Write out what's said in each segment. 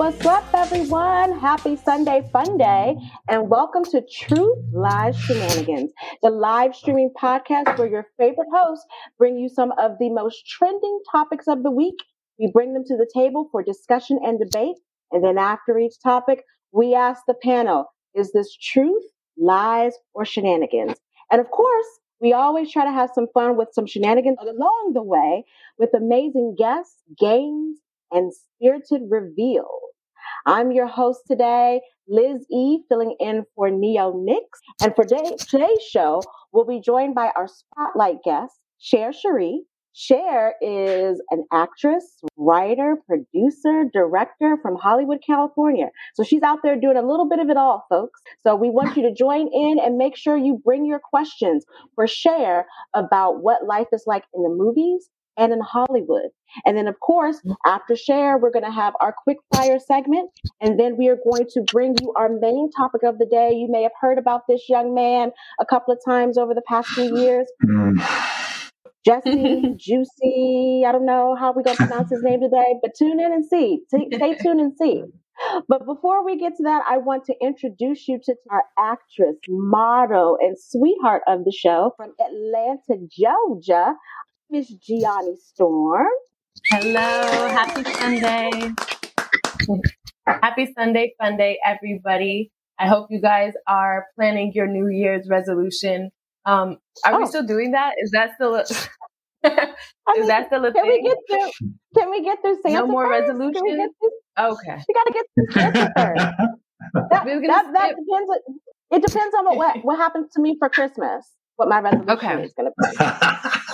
What's up, everyone? Happy Sunday Fun Day, and welcome to Truth Live Shenanigans, the live streaming podcast where your favorite hosts bring you some of the most trending topics of the week. We bring them to the table for discussion and debate, and then after each topic, we ask the panel is this truth, lies, or shenanigans? And of course, we always try to have some fun with some shenanigans along the way with amazing guests, games, and spirited reveals. I'm your host today, Liz E, filling in for Neo Nix. And for day, today's show, we'll be joined by our spotlight guest, Share Cherrie. Share is an actress, writer, producer, director from Hollywood, California. So she's out there doing a little bit of it all, folks. So we want you to join in and make sure you bring your questions for Share about what life is like in the movies and in Hollywood. And then, of course, mm. after Share, we're going to have our quick fire segment. And then we are going to bring you our main topic of the day. You may have heard about this young man a couple of times over the past few years. Mm. Jesse, Juicy, I don't know how we're going to pronounce his name today, but tune in and see. T- Stay tuned and see. But before we get to that, I want to introduce you to our actress, model, and sweetheart of the show from Atlanta, Georgia, Miss Gianni Storm. Hello, happy Sunday. happy Sunday, Sunday, everybody. I hope you guys are planning your New Year's resolution. Um, are Oh. we still doing that? Is that still a, is mean, that still a Can we get through? Can we get through Santa? No more first? Can we, resolutions? okay. we gotta get through Santa first. That, that, that depends. It depends on what, what what happens to me for Christmas. What my resolution Okay. is gonna be.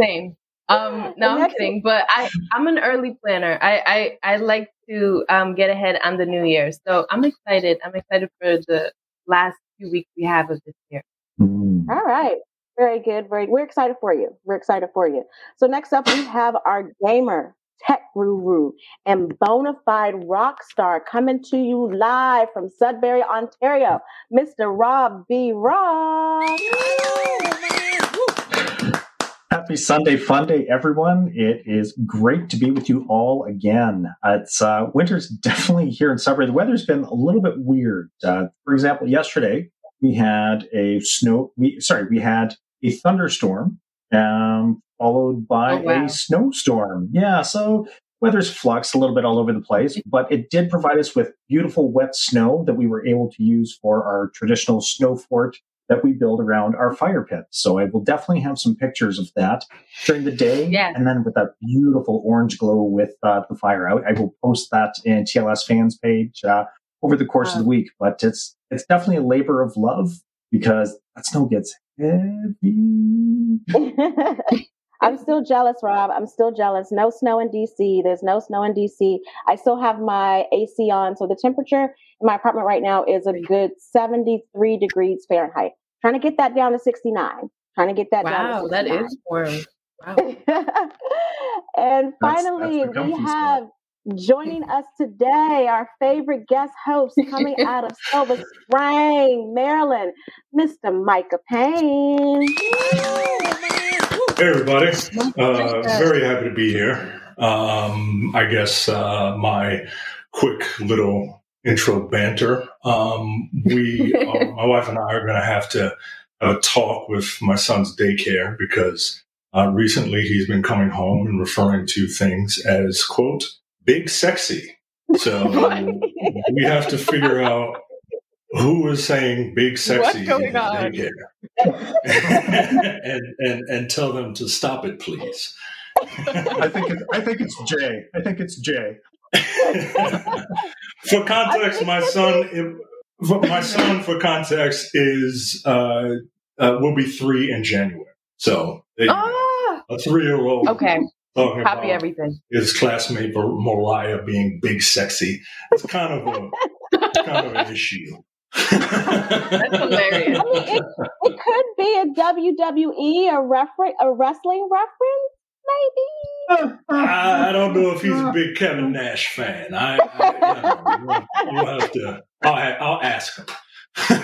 Same. Um, no, I'm kidding, but I, I'm an early planner. I, I, I like to um, get ahead on the new year. So I'm excited. I'm excited for the last few weeks we have of this year. Mm. All right. Very good. Very. We're excited for you. We're excited for you. So next up, we have our gamer, tech guru, and bona fide rock star coming to you live from Sudbury, Ontario, Mr. Rob B. Rock. Happy Sunday Fun Day, everyone. It is great to be with you all again. It's uh, winter's definitely here in Sudbury. The weather's been a little bit weird. Uh, for example, yesterday we had a snow. We sorry, we had a thunderstorm, um, followed by Oh, wow. a snowstorm. Yeah, so weather's flux a little bit all over the place, but it did provide us with beautiful wet snow that we were able to use for our traditional snow fort that we build around our fire pit. So I will definitely have some pictures of that during the day. Yeah. And then with that beautiful orange glow with uh, the fire out, I will post that in TLS fans page uh, over the course of the week. But it's it's definitely a labor of love because that snow gets heavy. I'm still jealous, Rob. I'm still jealous. No snow in DC. There's no snow in DC. I still have my AC on, so the temperature in my apartment right now is a good 73 degrees Fahrenheit. Trying to get that down to 69. Trying to get that down Wow, to that 69. is warm. Wow. and finally, that's the we comfy have joining us today our favorite guest host coming out of Silver Spring, Maryland, Mr. Micah Payne. Hey everybody, uh, very happy to be here. Um, I guess uh, my quick little intro banter. Um, we, uh, my wife and I, are going to have to have a talk with my son's daycare because uh, recently he's been coming home and referring to things as quote big sexy. So we have to figure out who is saying big sexy What's going on? daycare. and, and and tell them to stop it, please. I think it, I think it's Jay. I think it's Jay. for context, my son, for my son, for context, is uh, uh, will be three in January. So there. Ah, a three-year-old okay. talking Copy everything. his classmate Mar- Mariah being big sexy. It's kind of a kind of an issue. That's hilarious. I mean, it, it could be a WWE, a refer- a wrestling reference. maybe. I, I don't know if he's a uh. big Kevin Nash fan. I, I you know, we'll, we'll have to. I'll, I'll ask him. so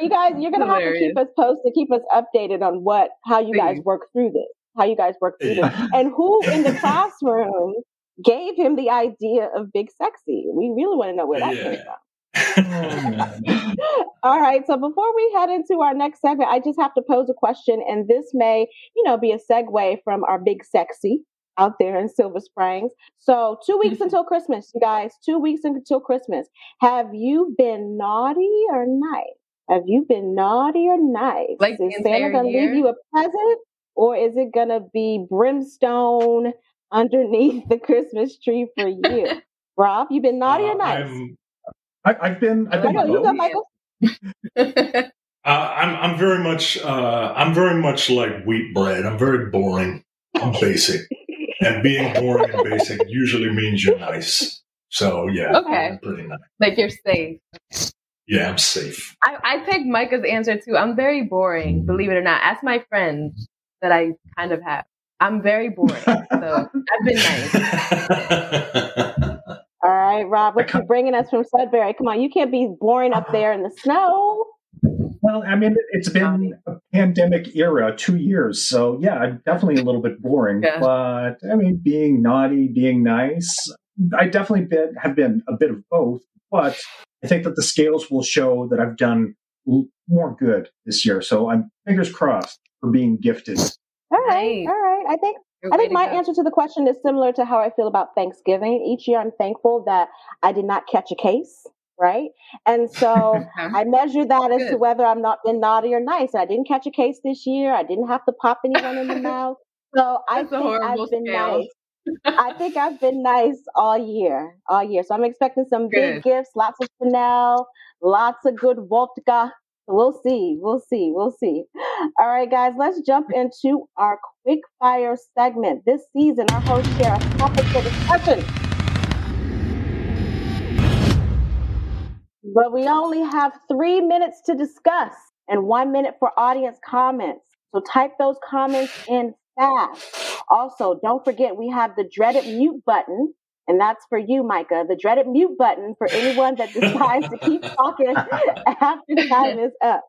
you guys, you're gonna have to keep us posted, keep us updated on what how you guys work through this, how you guys work through this, and who in the classroom gave him the idea of big sexy. We really want to know where that came from. All right. So before we head into our next segment, I just have to pose a question, and this may, you know, be a segue from our big sexy out there in Silver Springs. So two weeks until Christmas, you guys. Two weeks until Christmas. Have you been naughty or nice? Have you been naughty or nice? Like is Santa gonna year? leave you a present, or is it gonna be brimstone underneath the Christmas tree for you? Rob, you've been naughty or Uh, nice? I'm, I, I've been, I've been Michael, you go, both. Michael. uh, I'm I'm very much uh, I'm very much like wheat bread. I'm very boring. I'm basic, and being boring and basic usually means you're nice. So yeah, Okay. I'm pretty nice. like you're safe. Yeah, I'm safe. I, I picked Micah's answer too. I'm very boring, believe it or not. Ask my friends that I kind of have. I'm very boring. So I've been nice. All right, Rob, what I you bringing us from Sudbury? Come on, you can't be boring up there in the snow. Well, I mean, it's been a pandemic era, two years. So, yeah, I'm definitely a little bit boring. Yeah. But, I mean, being naughty, being nice, I definitely been, have been a bit of both. But I think that the scales will show that I've done more good this year. So, I'm fingers crossed for being gifted. All right, Nice. all right. I think I think my answer to the question is similar to how I feel about Thanksgiving. Each year, I'm thankful that I did not catch a case, right? And so I measure that as to whether I'm not been naughty or nice. I didn't catch a case this year. I didn't have to pop anyone in the mouth. So I think I've been scale. nice. I think I've been nice all year, all year. So I'm expecting some big gifts, lots of Chanel, lots of good vodka. We'll see. We'll see. We'll see. All right, guys, let's jump into our quick fire segment. This season, our hosts share a topic for discussion. But we only have three minutes to discuss and one minute for audience comments. So type those comments in fast. Also, don't forget we have the dreaded mute button, and that's for you, Micah. The dreaded mute button for anyone that decides to keep talking after time is up.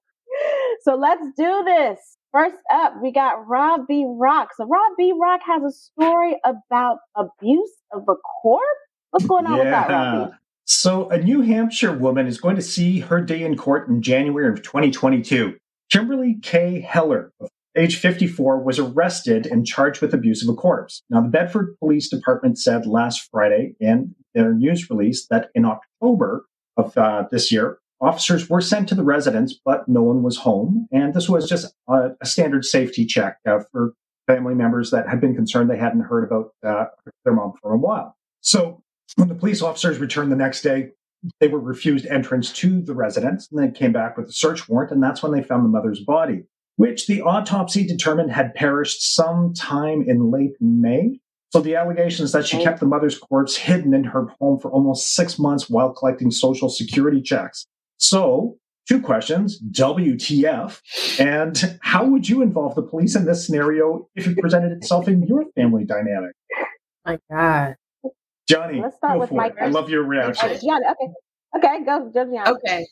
So let's do this. First up, we got Rob B. Rock. So Rob B. Rock has a story about abuse of a corpse. What's going on with that, Rob B? So, a New Hampshire woman is going to see her day in court in January of 2022. Kimberly K. Heller, of age 54, was arrested and charged with abuse of a corpse. Now, the Bedford Police Department said last Friday in their news release that in October of uh, this year, officers were sent to the residence, but no one was home. And this was just a, a standard safety check uh, for family members that had been concerned they hadn't heard about uh, their mom for a while. So, when the police officers returned the next day, they were refused entrance to the residence and then came back with a search warrant. And that's when they found the mother's body, which the autopsy determined had perished sometime in late May. So the allegations that she kept the mother's corpse hidden in her home for almost six months while collecting social security checks. So, two questions WTF? And how would you involve the police in this scenario if it presented itself in your family dynamic? my God. Johnny, Let's start go with for Mike it. I love your reaction. Oh, Gianna, okay. Okay, go, go, Gianna. Okay.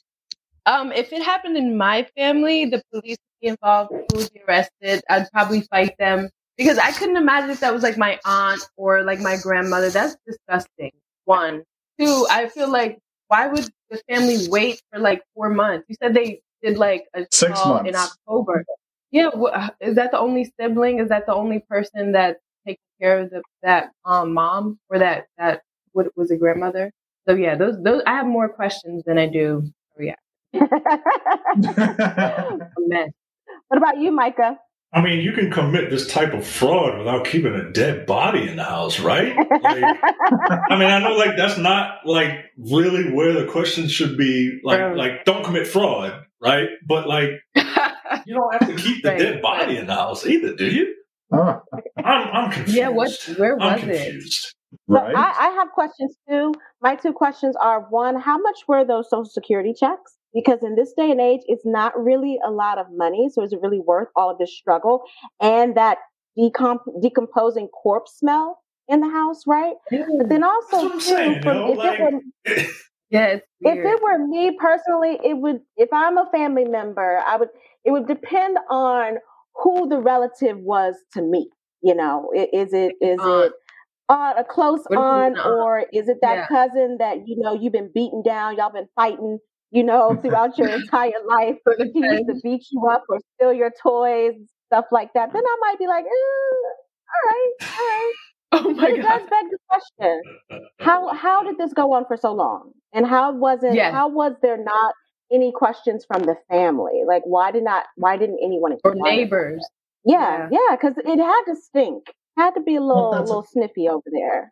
Um, if it happened in my family, the police would be involved, who would be arrested. I'd probably fight them because I couldn't imagine if that was like my aunt or like my grandmother. That's disgusting. One, two. I feel like why would the family wait for like four months? You said they did like a Six call in. October. Yeah, wh- is that the only sibling? Is that the only person that takes care of the, that um, mom or that that what was a grandmother? So yeah, those those I have more questions than I do. Yeah, a mess. What about you, Micah? I mean, you can commit this type of fraud without keeping a dead body in the house, right? Like, I mean, I know like that's not like really where the question should be. Like, Right. like don't commit fraud, right? But like, you don't have to keep the dead body in the house either, do you? Oh, I'm, I'm confused. yeah, what? Where I'm was it? confused. So right. I, I have questions too. My two questions are one, how much were those social security checks? Because in this day and age, it's not really a lot of money. So is it really worth all of this struggle and that decomp- decomposing corpse smell in the house, right? But then also, That's what I'm too, saying, from- you if, like- it were, Yeah, if it were me personally, it would. If I'm a family member, I would. It would depend on who the relative was to me. You know, is it is Aunt. it uh, a close What if it's aunt, an aunt? or is it that Yeah. cousin that you know you've been beaten down, y'all been fighting, you know, throughout your entire life? He used to beat you up or steal your toys, stuff like that. Then I might be like, eh, all right, all right. Oh But my it does beg the question: how how did this go on for so long, and how wasn't Yes. how was there not any questions from the family? Like, why did not why didn't anyone Or neighbors. Yeah, yeah, because it had to stink. Had to be a little a- little sniffy over there.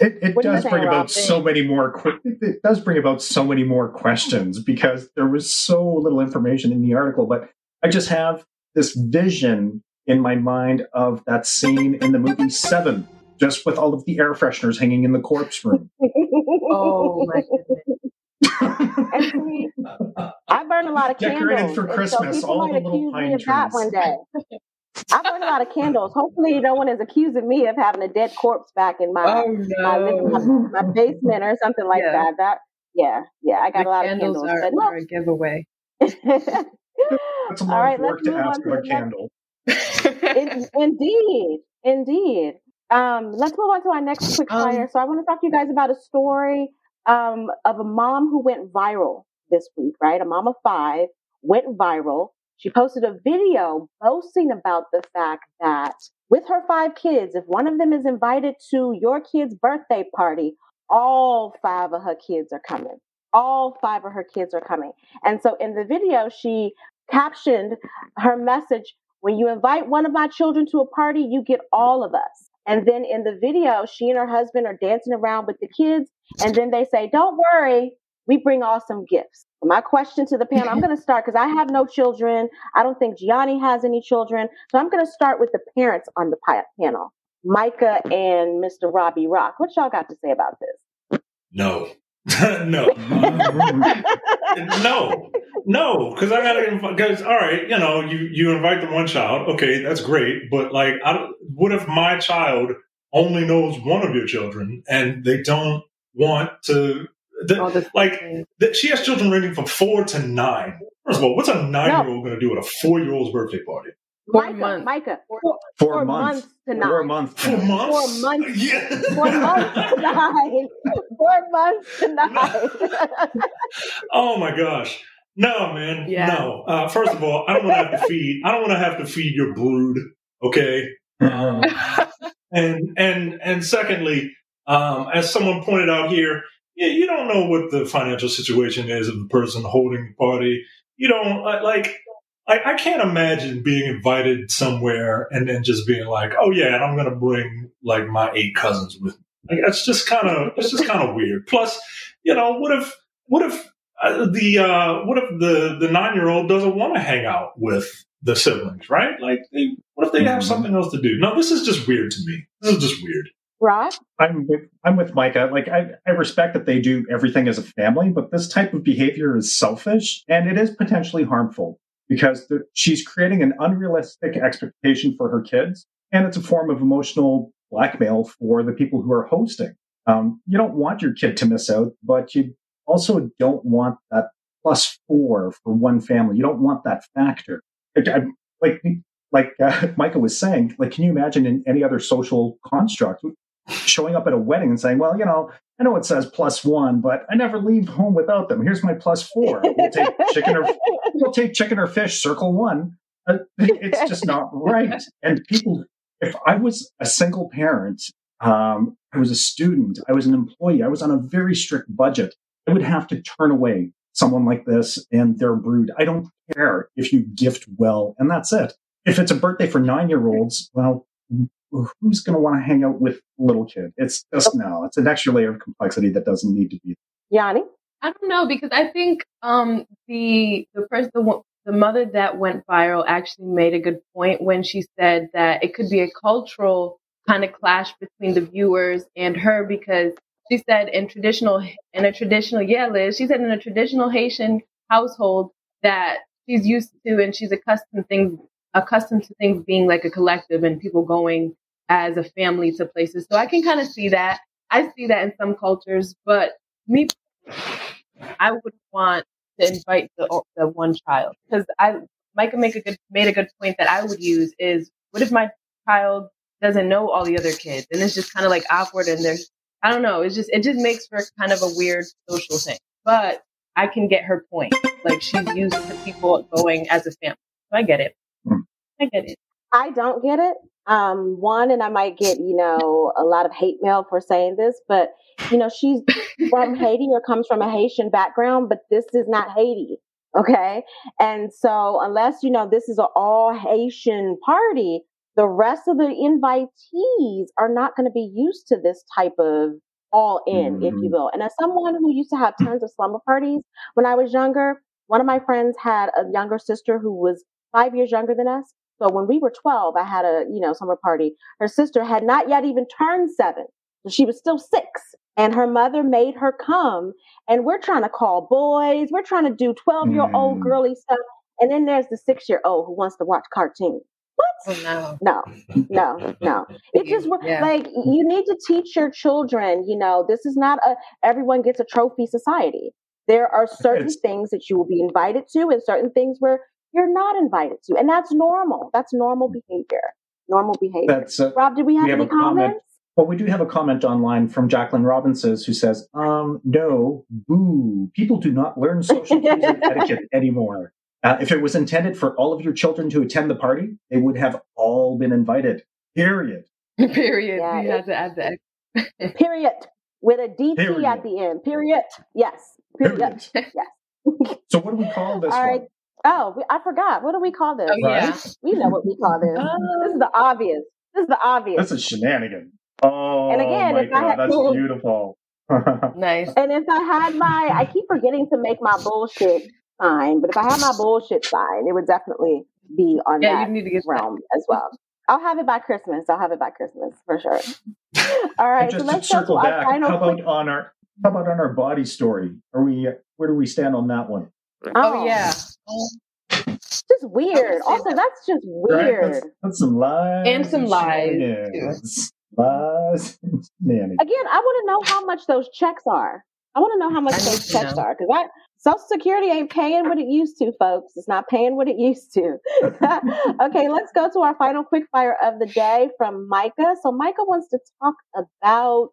It, it What do you does bring Rob? about so many more. Que- it, it does bring about so many more questions because there was so little information in the article. But I just have this vision in my mind of that scene in the movie Seven, just with all of the air fresheners hanging in the corpse room. Oh my goodness. And I burn a lot of Decorated candles, for and so Christmas, all the little pine of that trees. one day. I burn a lot of candles. Hopefully, no one is accusing me of having a dead corpse back in my Oh my, living, my, my basement or something like Yeah. that. That yeah, yeah, I got The a lot of candles candles. are, But are a giveaway. no. That's a lot right, of work let's to move ask to of a next candle. in, indeed, indeed. Um, let's move on to our next quick Um. So I want to talk to you guys about a story um, of a mom who went viral this week. Right, a mom of five went viral. She posted a video boasting about the fact that with her five kids, if one of them is invited to your kid's birthday party, all five of her kids are coming. All five of her kids are coming. And so in the video, she captioned her message when you invite one of my children to a party, you get all of us. And then in the video, she and her husband are dancing around with the kids. And then they say, Don't worry, we bring awesome gifts. My question to the panel I'm going to start because I have no children. I don't think Gianni has any children. So I'm going to start with the parents on the panel Micah and Mr. Robbie Rock. What y'all got to say about this? No. no. no. No. Because I gotta because all right, you know, you you invite the one child, okay, that's great. But like I what if my child only knows one of your children and they don't want to the, All like the, she has children ranging from four to nine. First of all, what's a nine year old going to do at a four year old's birthday party? Four Micah, months. Micah, four, Four, Four months. months to Four nine. months. Four months. Four months. Yeah. four months to nine. Four months to nine. Oh my gosh. No, man. Yeah. No. Uh, first of all, I don't want to have to feed. I don't want to have to feed your brood. Okay. Um, and and and secondly, um, as someone pointed out here, yeah, you don't know what the financial situation is of the person holding the party. You don't uh, like. I, I can't imagine being invited somewhere and then just being like, "Oh yeah, and I'm going to bring like my eight cousins with me." Like, that's just kind of it's just kind of weird. Plus, you know, what if what if uh, the uh, what if the the nine year old doesn't want to hang out with the siblings, right? Like, they, what if they have Mhm. something else to do? No, this is just weird to me. This is just weird. Rob? I'm with I'm with Micah. Like I, I respect that they do everything as a family, but this type of behavior is selfish and it is potentially harmful because the, she's creating an unrealistic expectation for her kids, and it's a form of emotional blackmail for the people who are hosting. Um, you don't want your kid to miss out, but you also don't want that plus four for one family. You don't want that factor. Like, I, like like uh, Micah was saying, like, can you imagine in any other social construct showing up at a wedding and saying, well, you know, I know it says plus one, but I never leave home without them. Here's my plus four. We'll take chicken or we'll take chicken or fish, circle one. Uh, It's just not right. And people, if I was a single parent, um, I was a student, I was an employee, I was on a very strict budget, I would have to turn away someone like this and their brood. I don't care if you gift well, and that's it. If it's a birthday for nine year olds, well, who's going to want to hang out with a little kid? It's just no, it's an extra layer of complexity that doesn't need to be. Yanni? I don't know because I think um, the the person the, the mother that went viral actually made a good point when she said that it could be a cultural kind of clash between the viewers and her because she said in traditional in a traditional yeah Liz she said in a traditional Haitian household that she's used to and she's accustomed things accustomed to things being like a collective and people going as a family to places. So I can kind of see that. I see that in some cultures, but me, I would want to invite the the one child because I Micah make a good made a good point that I would use is what if my child doesn't know all the other kids and it's just kind of like awkward and there's I don't know it's just it just makes for kind of a weird social thing. But I can get her point. Like she's used to people going as a family. So I get it. Hmm. I get it. I don't get it. Um, one, and I might get, you know, a lot of hate mail for saying this, but, you know, she's from Haiti or comes from a Haitian background, but this is not Haiti. Okay. And so, unless, you know, this is an all Haitian party, the rest of the invitees are not going to be used to this type of all in, mm-hmm. if you will. And as someone who used to have tons of slumber parties when I was younger, one of my friends had a younger sister who was five years younger than us. So when we were 12, I had a, you know, summer party. Her sister had not yet even turned seven. So she was still six. And her mother made her come. And we're trying to call boys. We're trying to do 12 year old mm. girly stuff. And then there's the six year old who wants to watch cartoons. What? Oh, no. No, no, no. It's just yeah. like you need to teach your children, you know, this is not a everyone gets a trophy society. There are certain things that you will be invited to and certain things where you're not invited to. And that's normal. That's normal behavior. Normal behavior. That's, uh, Rob, did we have, we have any comments? Comment. Well, we do have a comment online from Jacqueline Robinson who says, um, no, boo, people do not learn social etiquette anymore. Uh, if it was intended for all of your children to attend the party, they would have all been invited. Period. Period. Yeah, you have to add that. period. With a DT period. at the end. Period. Yes. Period. period. yes. so what do we call this? All right. One? Oh, I forgot. What do we call this? Oh, yeah. We know what we call this. this is the oh. obvious. This is the obvious. This is shenanigan. Oh, and again, my if God, I had, that's beautiful. nice. And if I had my, I keep forgetting to make my bullshit sign, but if I had my bullshit sign, it would definitely be on yeah, that you need to get realm that. as well. I'll have it by Christmas. I'll have it by Christmas for sure. All right, just so let's circle back. How about quick... on our how about on our body story? Are we where do we stand on that one? Oh, oh yeah. Just weird. Also, that's just weird. Right? That's, that's, some lies. And some lies. Lies. Again, I want to know how much those checks are. I want to know how much those checks know. are because I Social Security ain't paying what it used to, folks. It's not paying what it used to. okay, let's go to our final quick fire of the day from Micah. So Micah wants to talk about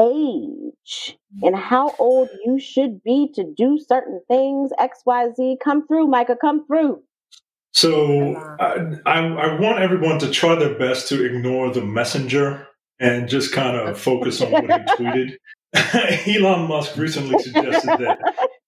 age and how old you should be to do certain things. XYZ. Come through, Micah. Come through. So I, I, I want everyone to try their best to ignore the messenger and just kind of focus on what he tweeted. Elon Musk recently suggested that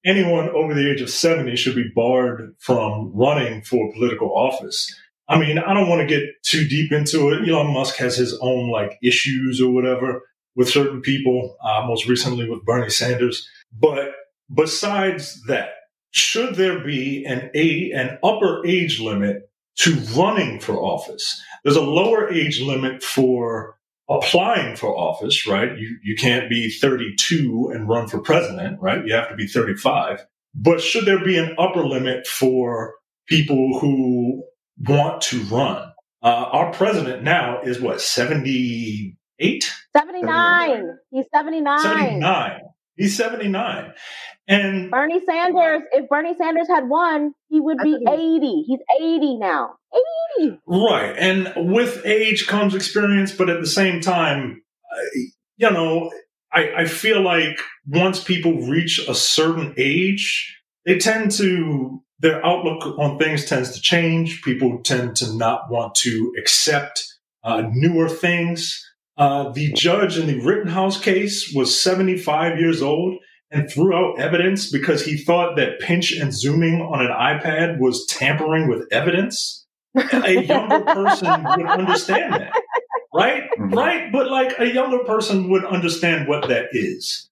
anyone over the age of 70 should be barred from running for political office. I mean, I don't want to get too deep into it. Elon Musk has his own like issues or whatever with certain people, uh, most recently with Bernie Sanders. But besides that, should there be an a an upper age limit to running for office? There's a lower age limit for applying for office, right? You you can't be 32 and run for president, right? You have to be 35. But should there be an upper limit for people who want to run? Uh, our president now is what 70 eight? 79. He's 79. 79. He's 79. And Bernie Sanders, if Bernie Sanders had won, he would be 80. He's 80 now. 80. Right. And with age comes experience, but at the same time, you know, I, I feel like once people reach a certain age, they tend to, their outlook on things tends to change. People tend to not want to accept uh, newer things. Uh, the judge in the Rittenhouse case was 75 years old and threw out evidence because he thought that pinch and zooming on an iPad was tampering with evidence. A younger person would understand that, right? Mm-hmm. Right? But like a younger person would understand what that is.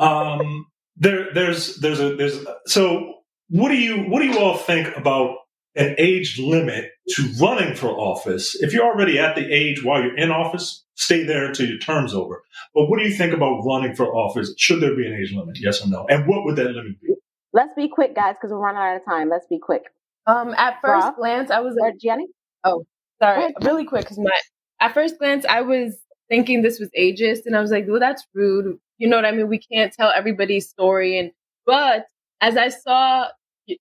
Um, there, there's, there's a, there's, so what do you, what do you all think about an age limit to running for office? If you're already at the age while you're in office, stay there until your term's over. But what do you think about running for office? Should there be an age limit? Yes or no? And what would that limit be? Let's be quick, guys, because we're running out of time. Let's be quick. Um, at first Rob? glance, I was Or like, Gianni? sorry, really quick, because my at first glance, I was thinking this was ageist, and I was like, well, that's rude. You know what I mean? We can't tell everybody's story, and but as I saw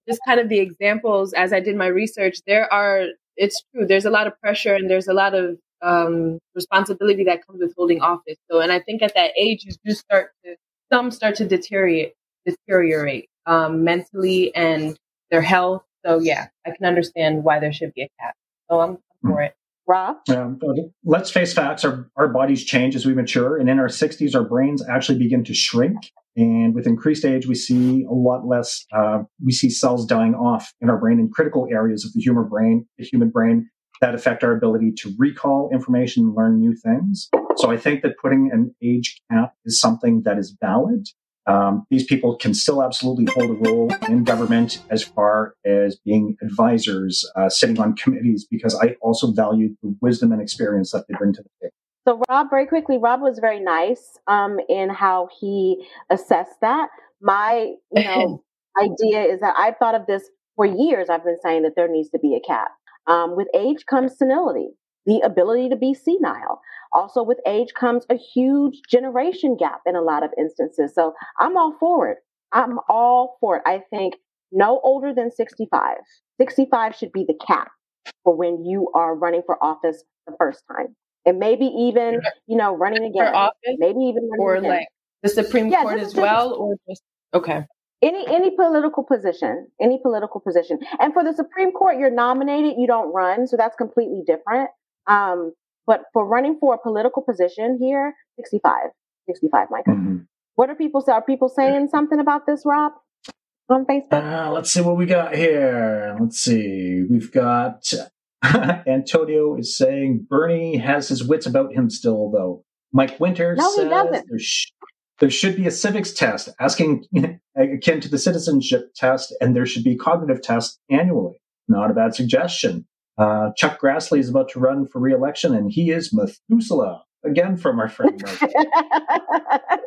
just kind of the examples as I did my research, there are it's true. There's a lot of pressure, and there's a lot of um, responsibility that comes with holding office. So, and I think at that age, you do start to some start to deteriorate, deteriorate um, mentally and their health. So, yeah, I can understand why there should be a cap. So, I'm for it. Rob? But let's face facts. Our, our bodies change as we mature, and in our 60s, our brains actually begin to shrink. And with increased age, we see a lot less. Uh, we see cells dying off in our brain in critical areas of the human brain, the human brain that affect our ability to recall information and learn new things. So I think that putting an age cap is something that is valid. Um, these people can still absolutely hold a role in government as far as being advisors, uh, sitting on committees, because I also value the wisdom and experience that they bring to the table. So Rob, very quickly, Rob was very nice um, in how he assessed that. My, you know, idea is that I've thought of this for years. I've been saying that there needs to be a cap. Um, with age comes senility, the ability to be senile. Also, with age comes a huge generation gap in a lot of instances. So I'm all for it. I'm all for it. I think no older than 65. 65 should be the cap for when you are running for office the first time. And maybe even, you know, running again. For office Maybe even running or again. like the Supreme Yeah, Court as well, or just okay. Any any political position any political position and for the supreme court you're nominated you don't run so that's completely different um but for running for a political position here 65 65 micah Mhm. what are people say are people saying something about this rob on facebook Uh, let's see what we got here. Let's see. We've got Antonio is saying Bernie has his wits about him still, though. Mike Winter No, he doesn't. there, sh- there should be a civics test asking akin to the citizenship test, and there should be cognitive tests annually. Not a bad suggestion. Uh, Chuck Grassley is about to run for re-election, and he is Methuselah again from our friend Mike.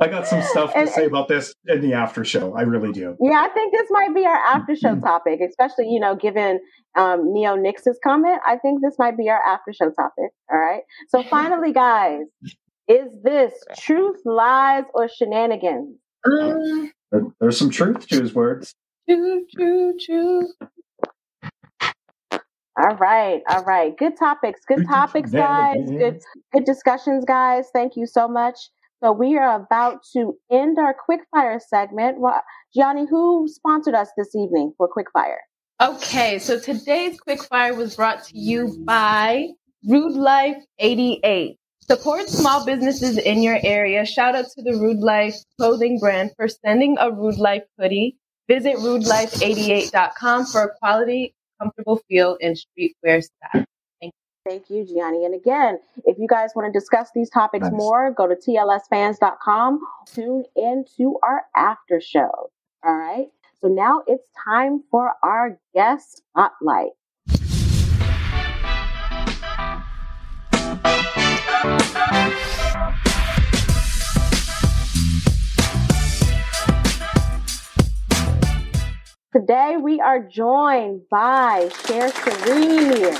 I got some stuff to And- say about this in the after show. I really do. yeah i think this might be our after show topic especially you know given um, neo nix's comment i think this might be our after show topic all right so finally guys is this truth lies or shenanigans Um, There- There's some truth to his words. All right, all right. Good topics. Good topics, guys. Good good discussions, guys. Thank you so much. So we are about to end our quickfire segment. Gianni, who sponsored us this evening for quickfire? Okay, so today's quickfire was brought to you by Rude Life 88. Support small businesses in your area. Shout out to the Rude Life clothing brand for sending a Rude Life hoodie. Visit rudelife88.com for a quality, comfortable feel in streetwear style. Thank you, Thank you, Gianni. And again, if you guys want to discuss these topics Nice. more, go to tlsfans.com. Tune in to our after show. All right. So now it's time for our guest spotlight. Today we are joined by Share Cherrie.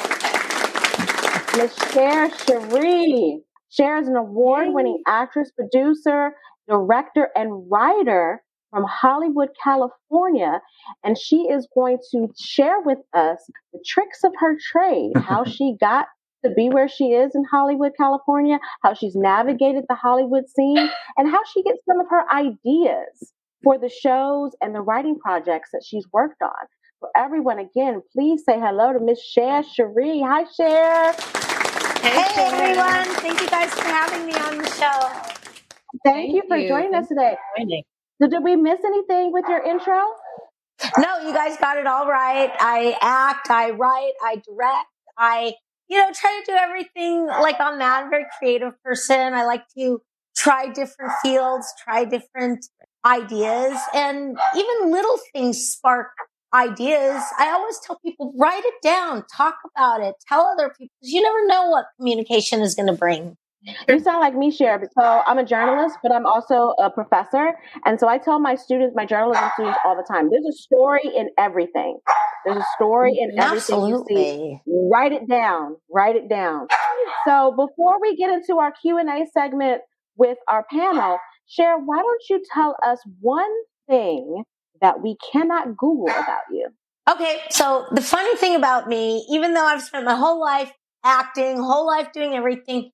Miss Share Cherrie. Share is an award-winning actress, producer, director, and writer from Hollywood, California, and she is going to share with us the tricks of her trade, how she got to be where she is in Hollywood, California, how she's navigated the Hollywood scene, and how she gets some of her ideas for the shows and the writing projects that she's worked on. So everyone, again, please say hello to Miss Share Cherrie. Hi, Share. Hey everyone! Thank you guys for having me on the show. Thank, Thank you for you. joining us today. So did we miss anything with your intro? No, you guys got it all right. I act, I write, I direct, I, you know, try to do everything like on that. I'm a very creative person. I like to try different fields, try different ideas, and even little things spark ideas. I always tell people, write it down, talk about it, tell other people, you never know what communication is going to bring. You sound like me, Share. So I'm a journalist, but I'm also a professor. And so I tell my students, my journalism students all the time, there's a story in everything. There's a story in everything you see. Write it down. Write it down. So before we get into our Q&A segment with our panel, Share, why don't you tell us one thing that we cannot Google about you? Okay, so the funny thing about me, even though I've spent my whole life acting, whole life doing everything,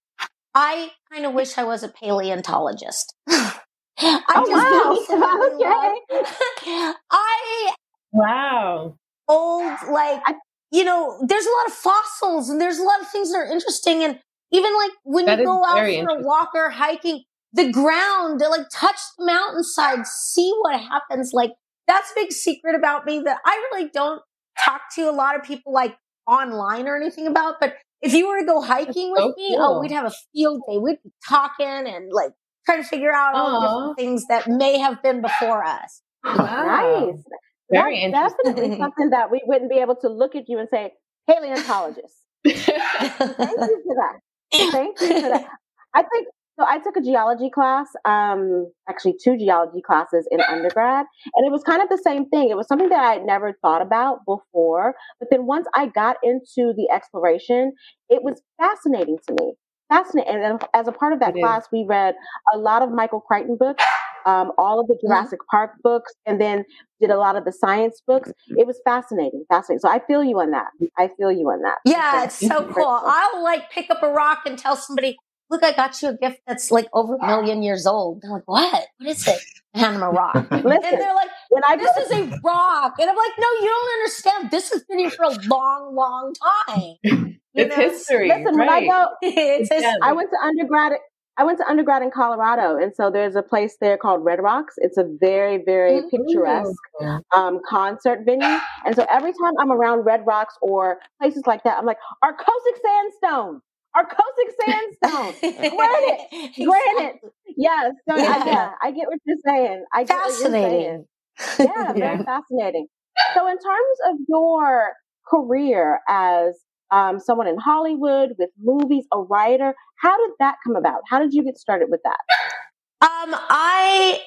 I kind of wish I was a paleontologist. I Oh, just wow. love- I Wow. old like you know, there's a lot of fossils and there's a lot of things that are interesting and even like when you go out for a walk or hiking, the ground, like touch the mountainside, see what happens. Like that's a big secret about me that I really don't talk to a lot of people like online or anything about. But if you were to go hiking with so me, oh, we'd have a field day. We'd be talking and like trying to figure out all the different things that may have been before us. Wow. Nice. Very That's definitely something that we wouldn't be able to look at you and say, paleontologist. Thank you for that. Thank you for that. I think so. I took a geology class, um, actually two geology classes in undergrad, and it was kind of the same thing. It was something that I had never thought about before, but then once I got into the exploration, it was fascinating to me. Fascinating. And as a part of that It is. class, we read a lot of Michael Crichton books, um, all of the Jurassic Park books, and then did a lot of the science books. It was fascinating, fascinating. So I feel you on that. I feel you on that. Yeah, it's so cool. I'll like pick up a rock and tell somebody, look, I got you a gift that's like over a million years old. They're like, what? What is it? I hand them a rock. And they're like, when I this is a rock. And I'm like, no, you don't understand. This has been here for a long, long time. You It's know? history. Listen, when I go, It's. I went to undergrad. I went to undergrad in Colorado, and so there's a place there called Red Rocks. It's a very, very Mhm. picturesque um, concert venue. And so every time I'm around Red Rocks or places like that, I'm like, Arkosic sandstone, Arkosic sandstone, granite, granite. Yes, so Yeah. I, yeah, I get what you're saying. I get what you're saying. Fascinating. Yeah, very fascinating. So, in terms of your career as um, someone in Hollywood with movies, a writer, how did that come about? How did you get started with that? Um, I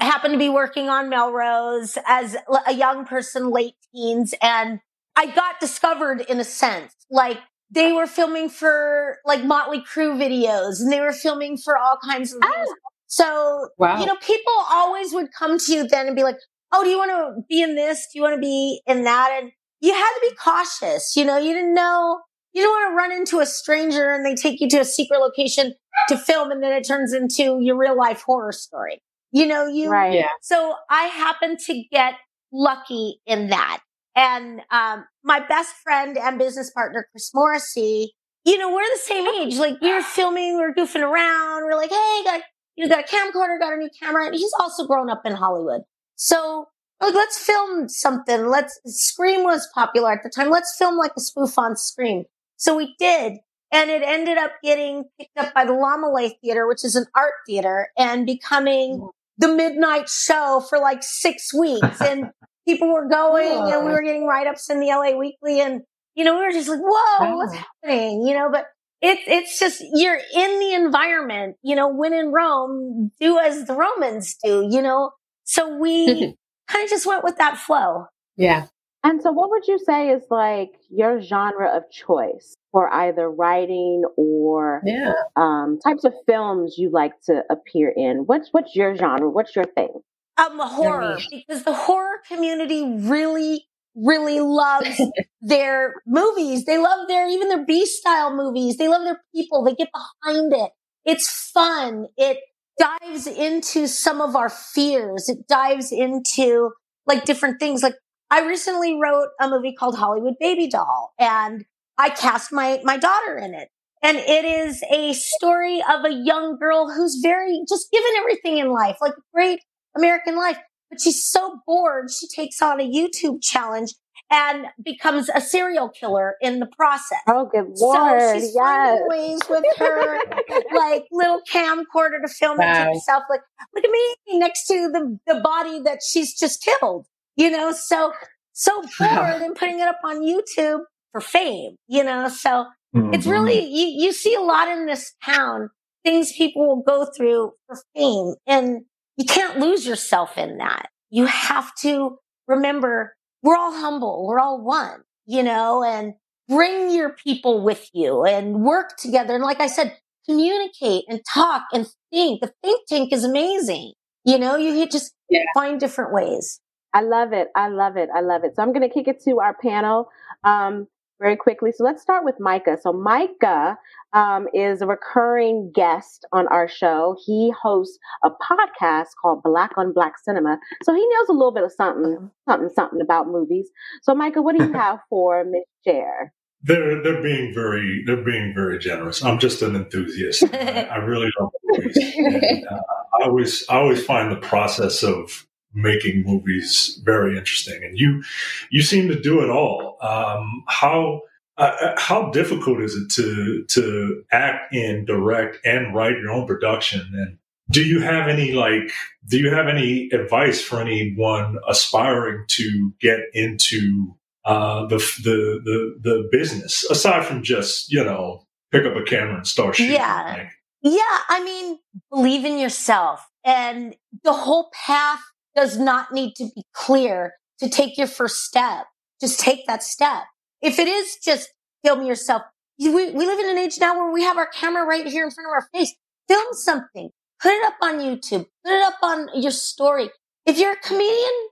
happened to be working on Melrose as a young person, late teens, and I got discovered in a sense. Like they were filming for like Motley Crue videos, and they were filming for all kinds of things. Ah. So Wow. you know, people always would come to you then and be like, "Oh, do you want to be in this? Do you want to be in that?" And you had to be cautious. You know, you didn't know. You don't want to run into a stranger and they take you to a secret location to film and then it turns into your real life horror story. You know, you, Right. Yeah. so I happened to get lucky in that. And, um, my best friend and business partner, Chris Morrissey, you know, we're the same age. Like we were filming, we were goofing around. We're like, Hey, got, you know, got a camcorder, got a new camera. And he's also grown up in Hollywood. So like, let's film something. Let's, Scream was popular at the time. Let's film like a spoof on Scream. So we did. And it ended up getting picked up by the Laemmle Theater, which is an art theater, and becoming the midnight show for like six weeks. And people were going and we were getting write ups in the LA Weekly. And, you know, we were just like, whoa, what's happening? You know, but it, it's just, you're in the environment, you know, when in Rome, do as the Romans do, you know? So we kind of just went with that flow. Yeah. And so, what would you say is like your genre of choice for either writing or Yeah. um, types of films you like to appear in? What's what's your genre? What's your thing? Um horror because the horror community really really loves their movies. They love their even their b style movies. They love their people. They get behind it. It's fun. It dives into some of our fears. It dives into like different things. Like i recently wrote a movie called hollywood baby doll and i cast my my daughter in it. And it is a story of a young girl who's very just given everything in life like great American life. But she's so bored, she takes on a YouTube challenge and becomes a serial killer in the process. Oh, good lord! so she's yes. ways with her like little camcorder to film it Wow. to herself. Like, look at me next to the the body that she's just killed. You know, so so bored and putting it up on YouTube for fame. You know, so it's Mhm. really you, you see a lot in this town things people will go through for fame. And you can't lose yourself in that. You have to remember we're all humble. We're all one, you know, and bring your people with you and work together. And like I said, communicate and talk and think. The think tank is amazing. You know, you just yeah. find different ways. I love it. I love it. I love it. So I'm going to kick it to our panel um, very quickly. So let's start with Micah. So Micah um, is a recurring guest on our show. He hosts a podcast called Black on Black Cinema. So he knows a little bit of something, something, something about movies. So Micah, what do you have for Miss Share? They're they're being very they're being very generous. I'm just an enthusiast. I, I, really love movies. And, uh, I always I always find the process of making movies very interesting, and you you seem to do it all. Um, how uh, uh how difficult is it to to act in, direct, and write your own production? And do you have any like do you have any advice for anyone aspiring to get into uh, the, the the the business aside from just you know pick up a camera and start shooting? Yeah, like, yeah. I mean, believe in yourself, and the whole path does not need to be clear to take your first step. Just take that step. If it is just film yourself, we, we live in an age now where we have our camera right here in front of our face. Film something, put it up on YouTube, put it up on your story. If you're a comedian,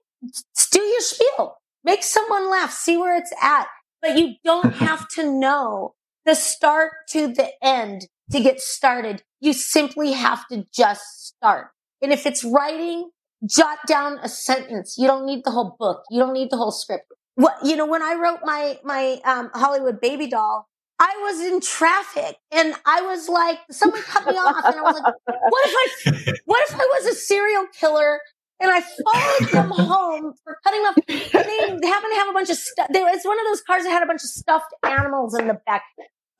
do your spiel Make someone laugh, see where it's at. But you don't have to know the start to the end to get started. You simply have to just start. And if it's writing, jot down a sentence. You don't need the whole book. You don't need the whole script. What, you know, when I wrote my, my, um, Hollywood baby doll, I was in traffic and I was like, someone cut me off and I was like, what if I, what if I was a serial killer and I followed them home for cutting off. They happened to have a bunch of stuff. It's one of those cars that had a bunch of stuffed animals in the back.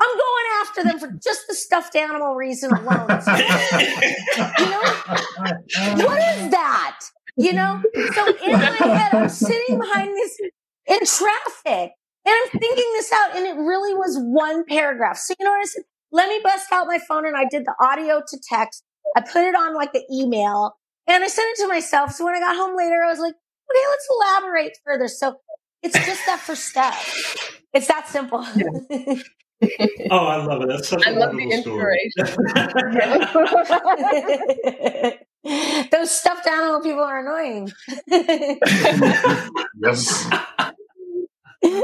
I'm going after them for just the stuffed animal reason alone. you know, what is that? You know, so in my head, I'm sitting behind this in traffic and I'm thinking this out, and it really was one paragraph. So you know what I said? Let me bust out my phone, and I did the audio to text. I put it on like the email, and I sent it to myself. So when I got home later, I was like, okay, let's elaborate further. So it's just that first step. It's that simple. Yeah. oh, I love it. That's such a I love the inspiration. Those stuffed animal people are annoying. yes.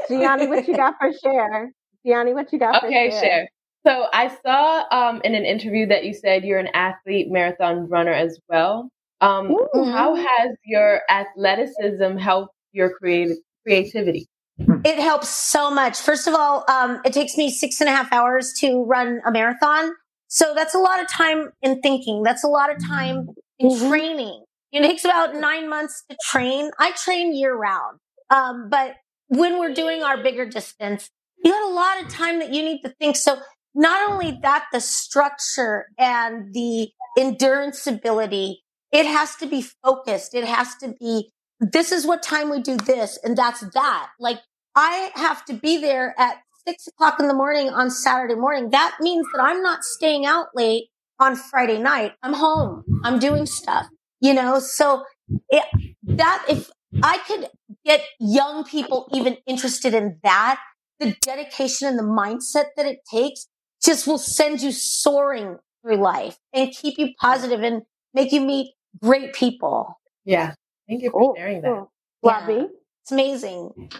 Gianni, what you got for Share? Gianni, what you got okay, for Share? Share. So I saw um, in an interview that you said you're an athlete, marathon runner as well. Um, how has your athleticism helped your creative creativity? It helps so much. First of all, um, it takes me six and a half hours to run a marathon. So that's a lot of time in thinking. That's a lot of time in mm-hmm. training. It takes about nine months to train. I train year round. Um, but when we're doing our bigger distance, you got a lot of time that you need to think. So not only that, the structure and the endurance ability it has to be focused. It has to be, this is what time we do this and that's that. Like I have to be there at six o'clock in the morning on Saturday morning. That means that I'm not staying out late on Friday night. I'm home. I'm doing stuff, you know? So it, that if I could get young people even interested in that, the dedication and the mindset that it takes just will send you soaring through life and keep you positive and make you meet great people. Yeah. Thank you for sharing that. Cool. Yeah. It's amazing. Mm.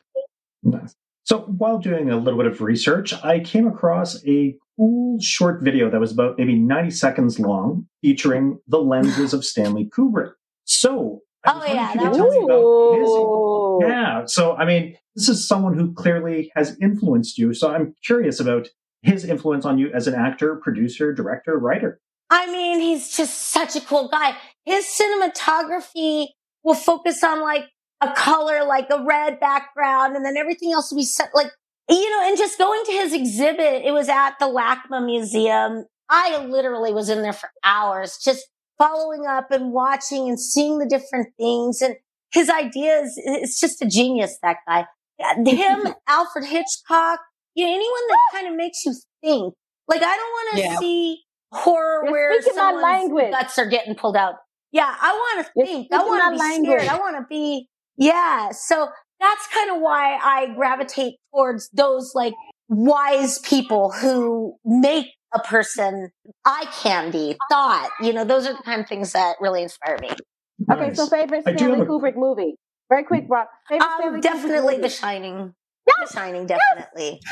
Nice. So while doing a little bit of research, I came across a cool short video that was about maybe 90 seconds long featuring the lenses of Stanley Kubrick. So oh yeah, that was... yeah. So I mean, this is someone who clearly has influenced you. So I'm curious about his influence on you as an actor, producer, director, writer. I mean, he's just such a cool guy. His cinematography will focus on like a color, like a red background, and then everything else will be set like, you know, and just going to his exhibit, it was at the LACMA Museum. I literally was in there for hours, just following up and watching and seeing the different things. And his ideas, it's just a genius, that guy. Him, Alfred Hitchcock, you know, anyone that kind of makes you think. Like, I don't want to yeah. see horror You're where speaking my someone's language. guts are getting pulled out. Yeah, I want to You're think. I want to my be language. scared. I want to be. Yeah. So that's kind of why I gravitate towards those like wise people who make a person eye candy, thought. You know, those are the kind of things that really inspire me. Okay, so favorite I Stanley a- Kubrick movie. Very quick, Rob. Favorite Um, Stanley Kubrick definitely movie. The Shining. The Shining, definitely.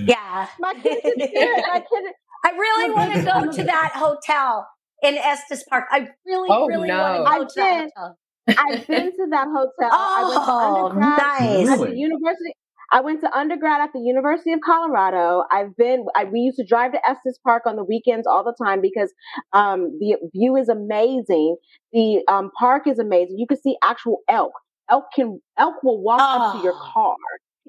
Yeah. My kid is here. My kid. is- I really want to go to that hotel in Estes Park. I really, Oh, really no. want to go I've to that been- hotel. I've been to that hotel. I went to Oh, undergrad nice. at the university. I went to undergrad at the University of Colorado. I've been. I, we used to drive to Estes Park on the weekends all the time because um, the view is amazing. The um, park is amazing. You can see actual elk. Elk can elk will walk up to your Oh. car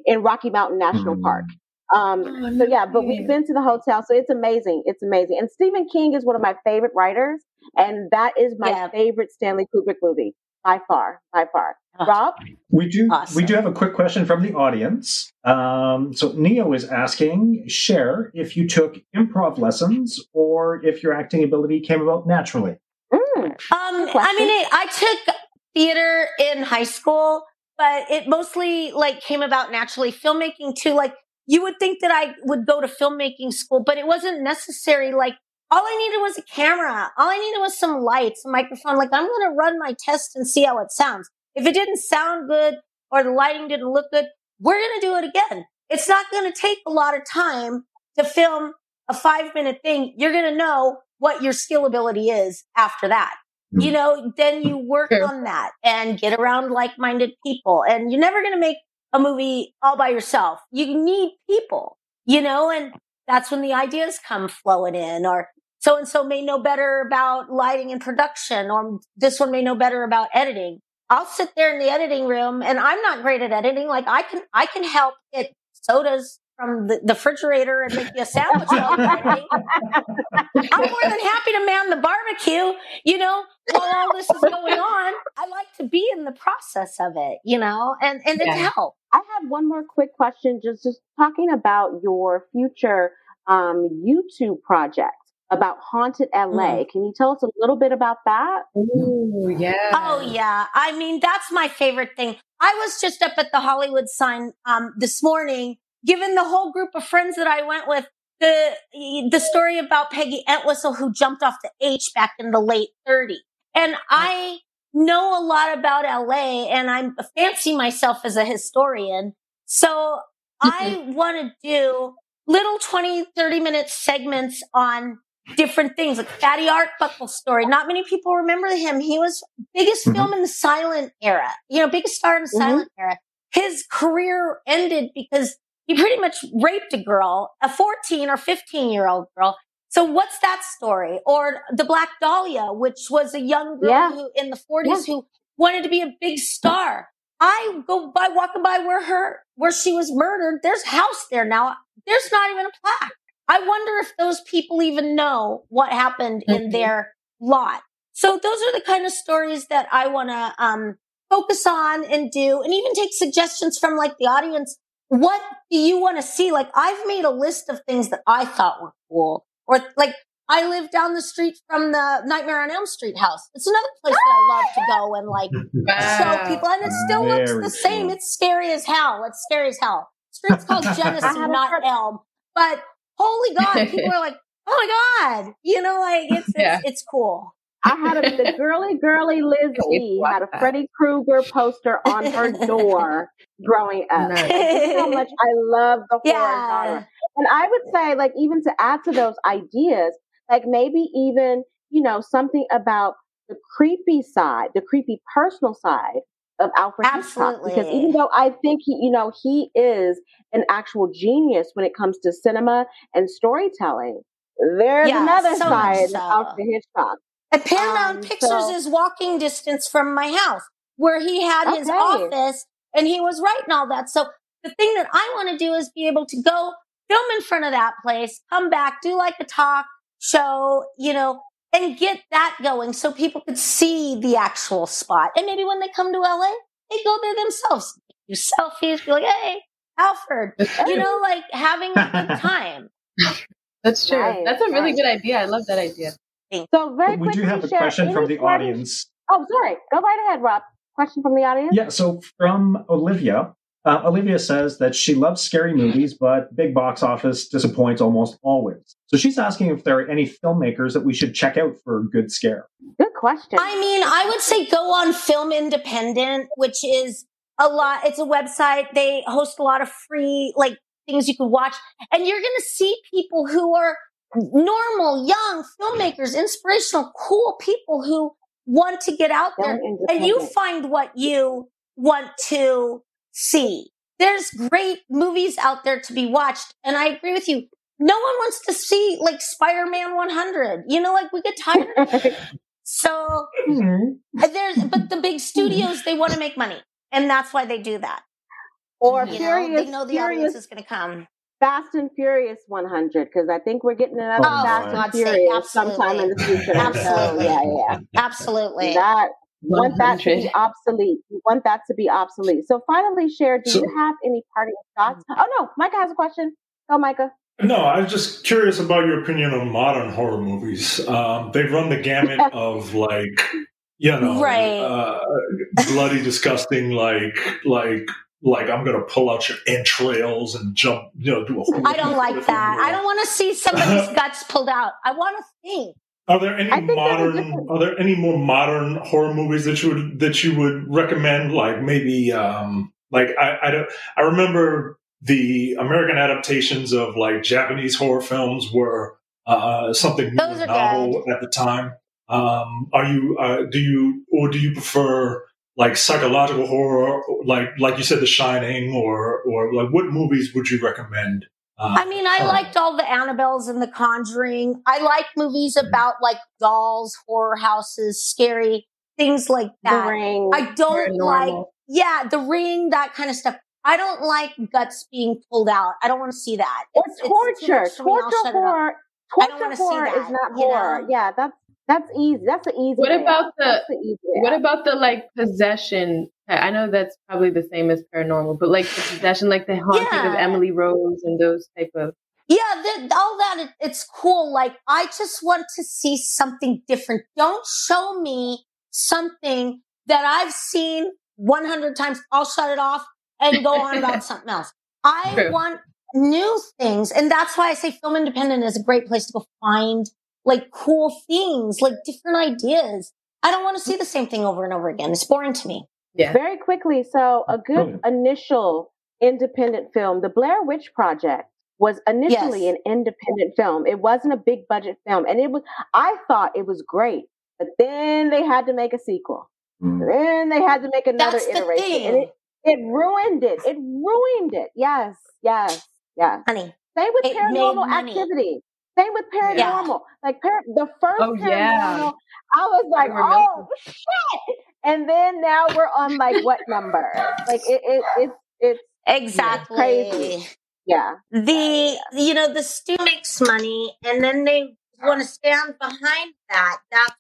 in Rocky Mountain National Mm. Park. Um, so yeah, but we've been to the hotel, so it's amazing. It's amazing. And Stephen King is one of my favorite writers, and that is my Yeah. favorite Stanley Kubrick movie by far, by far. Oh. Rob, We do. Awesome. We do have a quick question from the audience. Um, so Neo is asking, Share if you took improv lessons or if your acting ability came about naturally. Mm, Um, I mean, I, I took theater in high school, but it mostly like came about naturally. Filmmaking too, like you would think that I would go to filmmaking school, but it wasn't necessary. Like all I needed was a camera. All I needed was some lights, a microphone. Like I'm going to run my test and see how it sounds. If it didn't sound good or the lighting didn't look good, we're going to do it again. It's not going to take a lot of time to film a five minute thing. You're going to know what your skill ability is after that hmm. you know, then you work Sure. on that and get around like minded people. And you're never going to make a movie all by yourself. You need people, you know, and that's when the ideas come flowing in or so and so may know better about lighting and production or this one may know better about editing. I'll sit there in the editing room and I'm not great at editing. Like I can, I can help get sodas from the, the refrigerator and make you a sandwich while. I'm more than happy to man the barbecue, you know, while all this is going on. I like to be in the process of it, you know, and, and it Yeah. helps. I have one more quick question. Just just talking about your future um, YouTube project about haunted LA. Mm. Can you tell us a little bit about that? Ooh, yeah. Oh yeah. I mean, that's my favorite thing. I was just up at the Hollywood sign um, this morning, given the whole group of friends that I went with the the story about Peggy Entwistle who jumped off the H back in the late 30s. And I know a lot about LA and I fancy myself as a historian. So I want to do little 20, 30 minute segments on different things like Fatty Arbuckle story. Not many people remember him. He was biggest Mhm. film in the silent era, you know, biggest star in the Mhm. silent era. His career ended because he pretty much raped a girl, a 14 or 15 year old girl. So what's that story? Or the Black Dahlia, which was a young girl Yeah. who in the 40s who wanted to be a big star. I go by walking by where her where she was murdered. There's a house there now. There's not even a plaque. I wonder if those people even know what happened in Mhm. their lot. So those are the kind of stories that I want to um, focus on and do, and even take suggestions from like the audience. What do you want to see? Like I've made a list of things that I thought were cool, or like I live down the street from the Nightmare on Elm Street house. It's another place that I ah, love to go and like Wow. show people, and it still looks Very the same. It's scary as hell. It's scary as hell. Street's called I Genesee, haven't heard- Elm. But holy God, people are like, oh my God, you know, like it's it's, Yeah. it's cool. I had a, the girly girly Liz E had a Freddy Krueger poster on her door growing up. Nice. How much I love the horror genre. And I would say, like, even to add to those ideas, like maybe even, you know, something about the creepy side, the creepy personal side of Alfred Hitchcock. Because even though I think he, you know, he is an actual genius when it comes to cinema and storytelling, there's Yeah, another so side so. of Alfred Hitchcock. And Paramount Um, Pictures so- is walking distance from my house where he had his office and he was writing all that. So the thing that I want to do is be able to go film in front of that place, come back, do like a talk show, you know, and get that going so people could see the actual spot. And maybe when they come to LA, they go there themselves, do selfies, be like, hey, Alfred, you know, like having a good time. That's true. Right, That's a really right. good idea. I love that idea. So very we do have a question from the audience. Oh, sorry. Go right ahead, Rob. Question from the audience. Yeah, so from Olivia. Uh, Olivia says that she loves scary movies, but big box office disappoints almost always. So she's asking if there are any filmmakers that we should check out for a good scare. Good question. I mean, I would say go on Film Independent, which is a lot. It's a website. They host a lot of free like things you can watch, and you're going to see people who are normal, young filmmakers, inspirational, cool people who want to get out there, and you find what you want to see. There's great movies out there to be watched, and I agree with you. No one wants to see like Spider-Man 100. You know, like we get tired. So mm-hmm. there's but the big mm-hmm. studios they want to make money and that's why they do that or you know they know the Furious, audience is going to come Fast and Furious 100 because I think we're getting another Oh, Fast and God's sake, Furious sometime in the future. So, Absolutely. yeah, yeah. absolutely That want that to be obsolete. You want that to be obsolete. So finally, Share. do So- you have any parting thoughts? Oh no, Micah has a question. Go, Micah. No, I'm just curious about your opinion on modern horror movies. Um, they run the gamut of like, you know, Right. uh, bloody, disgusting, like, like, like I'm gonna pull out your entrails and jump, you know, do a. i don't like that i don't want to see somebody's guts pulled out i want to think Are there any I think there's a modern? Are there any more modern horror movies that you would that you would recommend? Like maybe, um, like I I, don't, I remember the American adaptations of like Japanese horror films were uh, something new Those and are novel at the time. Um, are you uh, do you or do you prefer like psychological horror, like like you said, The Shining, or or like what movies would you recommend? Uh, i mean i Oh. liked all the annabelles and the conjuring i like movies about like dolls horror houses scary things like The that ring. I don't like, yeah, the ring, that kind of stuff. I don't like guts being pulled out. I don't want to see that. or It's- it's torture. much for me. I'll torture shut it up. horror. I don't Torture wanna horror that, is not you horror. know? Yeah, that's that's easy. That's the easy. What way about the- the way What about the like possession? I know that's probably the same as paranormal, but like the possession, like the haunting of Emily Rose and those type of. Yeah, the, all that, it, it's cool. Like, I just want to see something different. Don't show me something that I've seen 100 times. I'll shut it off and go on about something else. I True. want new things. And that's why I say Film Independent is a great place to go find like cool things, like different ideas. I don't want to see the same thing over and over again. It's boring to me. Yeah. Very quickly, so a good Brilliant. initial independent film, The Blair Witch Project, was initially Yes. an independent film. It wasn't a big budget film, and it was. I thought it was great, but then they had to make a sequel. Mm. Then they had to make another That's the iteration, thing. and it it ruined it. It ruined it. Yes, yes, yes. Honey, Same with It made paranormal money. activity. Same with paranormal. Like par- the first Oh, paranormal, yeah. I was like, were oh shit! And then now we're on like what number? Like it, it it's it's exactly. crazy. yeah. the you know the studio makes money and then they want to stand behind that that's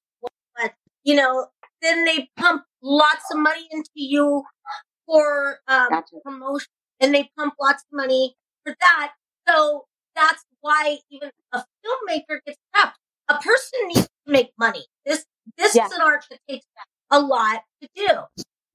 what you know then they pump lots of money into you for um, Gotcha. promotion and they pump lots of money for that so that's why even a filmmaker gets trapped. A person needs to make money. This this Yeah. is an art that takes a lot to do.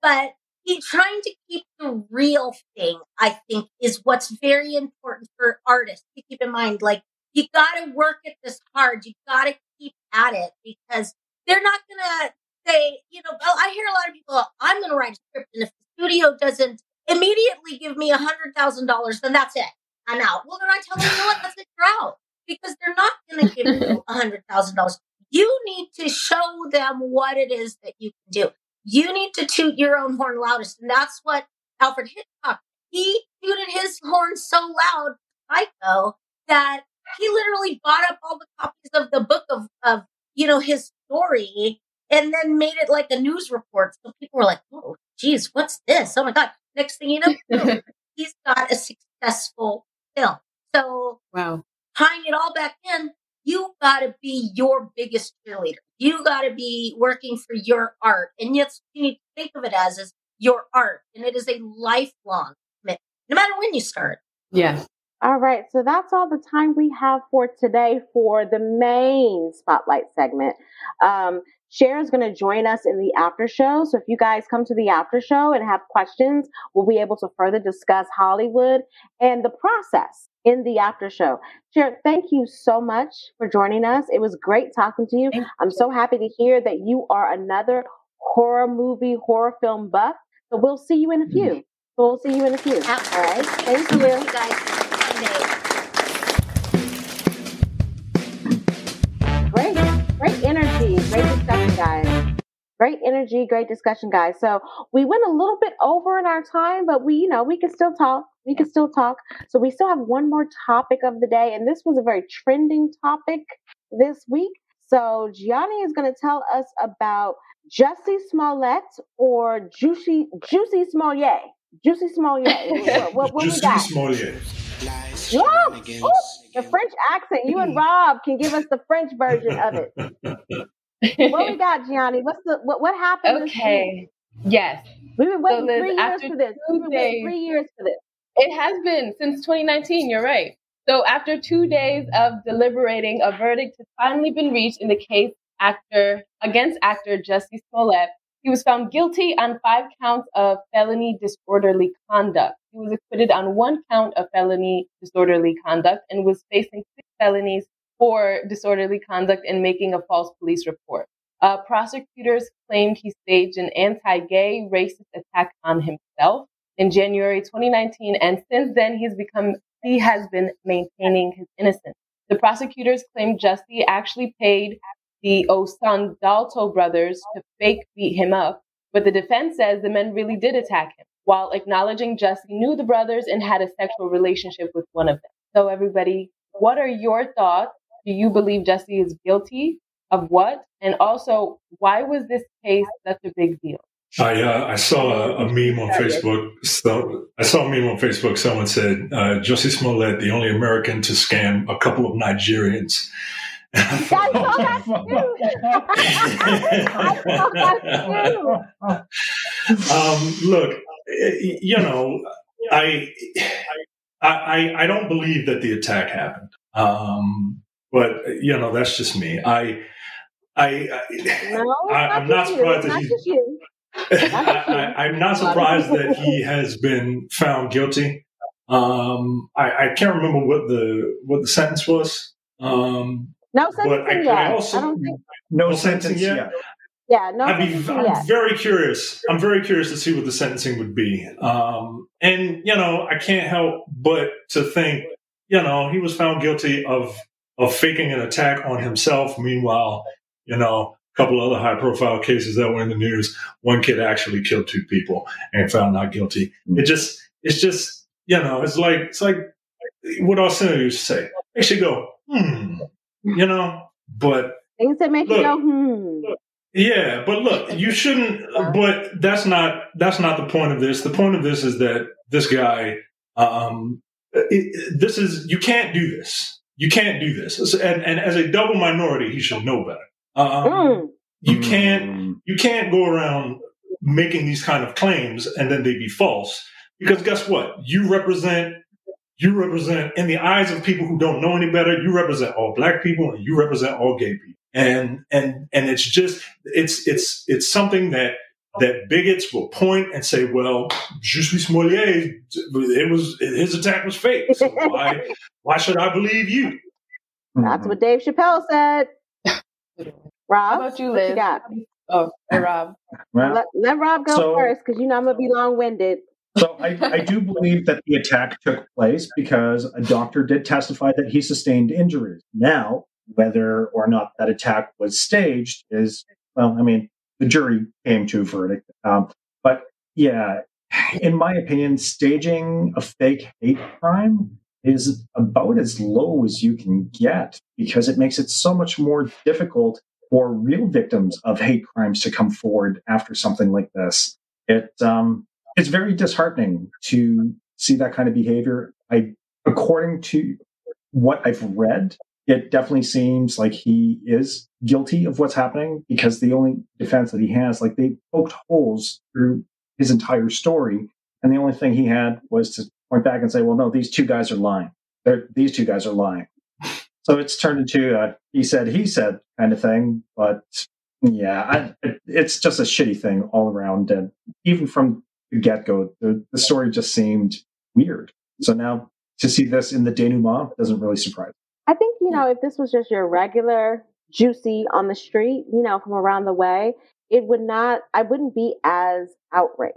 But he trying to keep the real thing i think is what's very important for artists to keep in mind. Like you gotta work at this hard. You gotta keep at it because they're not gonna say you know well, i hear a lot of people oh, i'm gonna write a script and if the studio doesn't immediately give me a hundred thousand dollars then that's it i'm out well then i tell them you know what that's it you're out because they're not gonna give you a hundred thousand dollars you need to show them what it is that you can do you need to toot your own horn loudest. And that's what Alfred Hitchcock, he tooted his horn so loud, Psycho, that he literally bought up all the copies of the book of, of, you know, his story and then made it like a news report. So people were like, oh, geez, what's this? Oh my God. Next thing you know, he's got a successful film. So Wow. tying it all back in, you got to be your biggest cheerleader. You got to be working for your art. And yes, you need to think of it as, as your art. And it is a lifelong commitment, no matter when you start. Yeah. All right, so that's all the time we have for today for the main spotlight segment. Um, Is going to join us in the after show. So if you guys come to the after show and have questions, we'll be able to further discuss Hollywood and the process in the after show. Share, thank you so much for joining us. It was great talking to you. Thank I'm so happy to hear that you are another horror movie, horror film buff. So we'll see you in a mm-hmm. few. So we'll see you in a few. All right. Thank So much, you. you guys. Sunday. Great energy, great discussion, guys. So we went a little bit over in our time, but we, you know, we can still talk. We can still talk. So we still have one more topic of the day, and this was a very trending topic this week. So Gianni is going to tell us about Jussie Smollett or Juicy Juicy Smollett. Juicy Smollett. what, what, what we got? Smollett. Rob, ooh, the French accent. You and Rob can give us the French version of it. What we got, Gianni? What's the what? What happened? okay. Yes. We've been waiting Liz, three years for this. We've been waiting three years for this. It has been since 2019. You're right. So after two days of deliberating, a verdict has finally been reached in the case actor against actor Jussie Smollett. He was found guilty on five counts of felony disorderly conduct. He was acquitted on one count of felony disorderly conduct and was facing six felonies for disorderly conduct and making a false police report. Uh, prosecutors claimed he staged an anti-gay racist attack on himself in January 2019, and since then he's become he has been maintaining his innocence. The prosecutors claim Jussie actually paid the Osundairo brothers to fake beat him up, but the defense says the men really did attack him, while acknowledging Jussie knew the brothers and had a sexual relationship with one of them. So, everybody, what are your thoughts? Do you believe Jesse is guilty of what? And also, why was this case such a big deal? I uh, I saw a, a meme on Facebook. So I saw a meme on Facebook. Someone said, uh, "Jussie Smollett, the only American to scam a couple of Nigerians." I saw that too. I saw that too. um, look, eh, you know, I, I, I- I don't believe that the attack happened. Um, but you know, that's just me. I, I, No, it's I- I'm not just you. surprised It's that not he's- you. I, I, I'm not surprised that he has been found guilty. Um, I, I can't remember what the what the sentence was. Um, No but I, I also I don't think. No No sentence sentencing yet? yet. Yeah, no I'd be sentencing I'm yet. very curious. I'm very curious to see what the sentencing would be. Um, and you know, I can't help but to think, you know, he was found guilty of of faking an attack on himself. Meanwhile, you know, a couple other high profile cases that were in the news, one kid actually killed two people and found not guilty. It just, it's just, you know, it's like it's like what our senator used to say. They should go, hmm, you know, but Things that make you go, hmm. yeah, but look, you shouldn't. But that's not that's not the point of this. The point of this is that this guy, um, it, this is you can't do this. You can't do this. And and as a double minority, he should know better. Um, Mm. You can't Mm. you can't go around making these kind of claims and then they be false because guess what? You represent you represent in the eyes of people who don't know any better. You represent all black people and you represent all gay people and and and it's just it's it's it's something that that bigots will point and say, "Well, je suis Smollett. It was his attack was fake. So why why should I believe you?" That's what Dave Chappelle said. Rob, How about you, what Liz? you got? Oh, hey, Rob. Well, Let, let Rob go So- first because you know I'm gonna be long winded. So I, I do believe that the attack took place because a doctor did testify that he sustained injuries. Now, whether or not that attack was staged is, well, I mean, the jury came to a verdict. Um, but yeah, in my opinion, staging a fake hate crime is about as low as you can get because it makes it so much more difficult for real victims of hate crimes to come forward after something like this. It um, it's very disheartening to see that kind of behavior. I, according to what I've read, it definitely seems like he is guilty of what's happening because the only defense that he has, like they poked holes through his entire story, and the only thing he had was to point back and say, "Well, no, these two guys are lying." they're- these two guys are lying. So it's turned into a he said, he said kind of thing. But yeah, I, it, it's just a shitty thing all around. And even from the get go, the, the story just seemed weird. So now to see this in the denouement doesn't really surprise. I think, you know, if this was just your regular juicy on the street, you know, from around the way, it would not, I wouldn't be as outraged.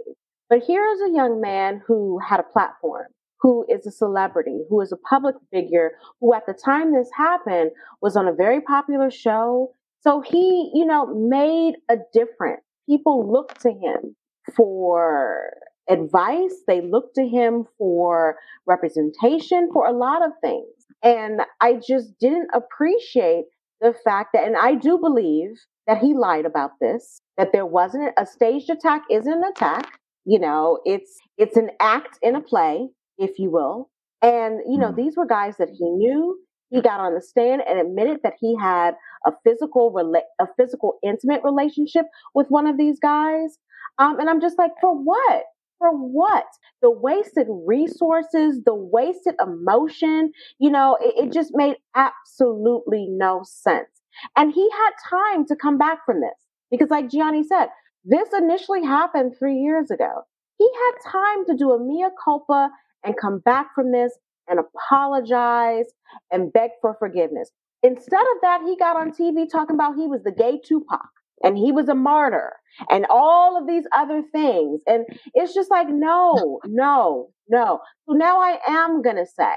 But here is a young man who had a platform, who is a celebrity, who is a public figure, who at the time this happened was on a very popular show. So he, you know, made a difference. People looked to him for advice. They looked to him for representation for a lot of things. And I just didn't appreciate the fact that, and I do believe that he lied about this, that there wasn't a staged attack isn't an attack. You know, it's, it's an act in a play, if you will. And, you know, Mhm. these were guys that he knew. He got on the stand and admitted that he had a physical, rela- a physical, intimate relationship with one of these guys. Um, and I'm just like, for what? For what? The wasted resources, the wasted emotion, you know, it, it just made absolutely no sense. And he had time to come back from this because, like Gianni said, this initially happened three years ago. He had time to do a mea culpa and come back from this and apologize and beg for forgiveness. Instead of that, he got on TV talking about he was the gay Tupac and he was a martyr and all of these other things. And it's just like, no, no, no. So now I am going to say,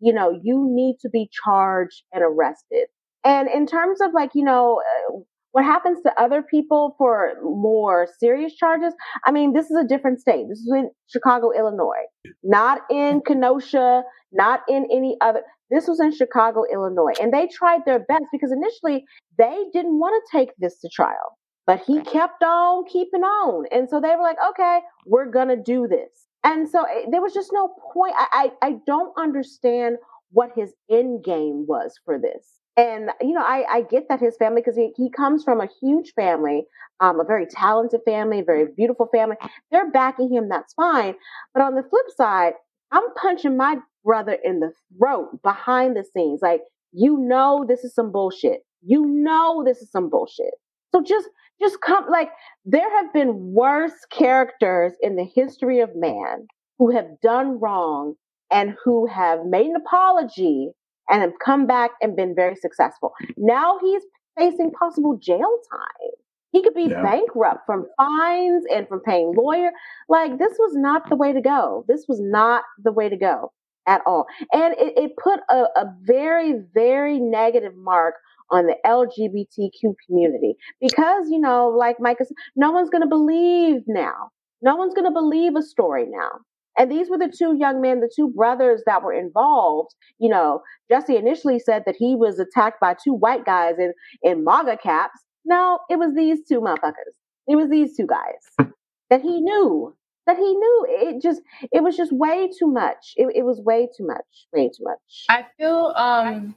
you know, you need to be charged and arrested. And in terms of like, you know, uh, what happens to other people for more serious charges? I mean, this is a different state. This is in Chicago, Illinois, not in Kenosha, not in any other. This was in Chicago, Illinois. And they tried their best because initially they didn't want to take this to trial, but he kept on keeping on. And so they were like, okay, we're going to do this. And so eh, there was just no point. I, I, I don't understand what his end game was for this. And, you know, I, I get that his family, because he, he comes from a huge family, um, a very talented family, very beautiful family. They're backing him, that's fine. But on the flip side, I'm punching my brother in the throat behind the scenes. Like, you know, this is some bullshit. You know, this is some bullshit. So just, just come, like, there have been worse characters in the history of man who have done wrong and who have made an apology and have come back and been very successful. Now he's facing possible jail time. He could be Yeah. bankrupt from fines and from paying lawyer. Like this was not the way to go. This was not the way to go at all. And it, it put a, a very, very negative mark on the LGBTQ community because, you know, like Micah said, no one's going to believe now. No one's going to believe a story now. And these were the two young men, the two brothers that were involved. You know, Jesse initially said that he was attacked by two white guys in, in MAGA caps. No, it was these two motherfuckers. It was these two guys that he knew. That he knew. It just, it was just way too much. It, it was way too much. Way too much. I feel um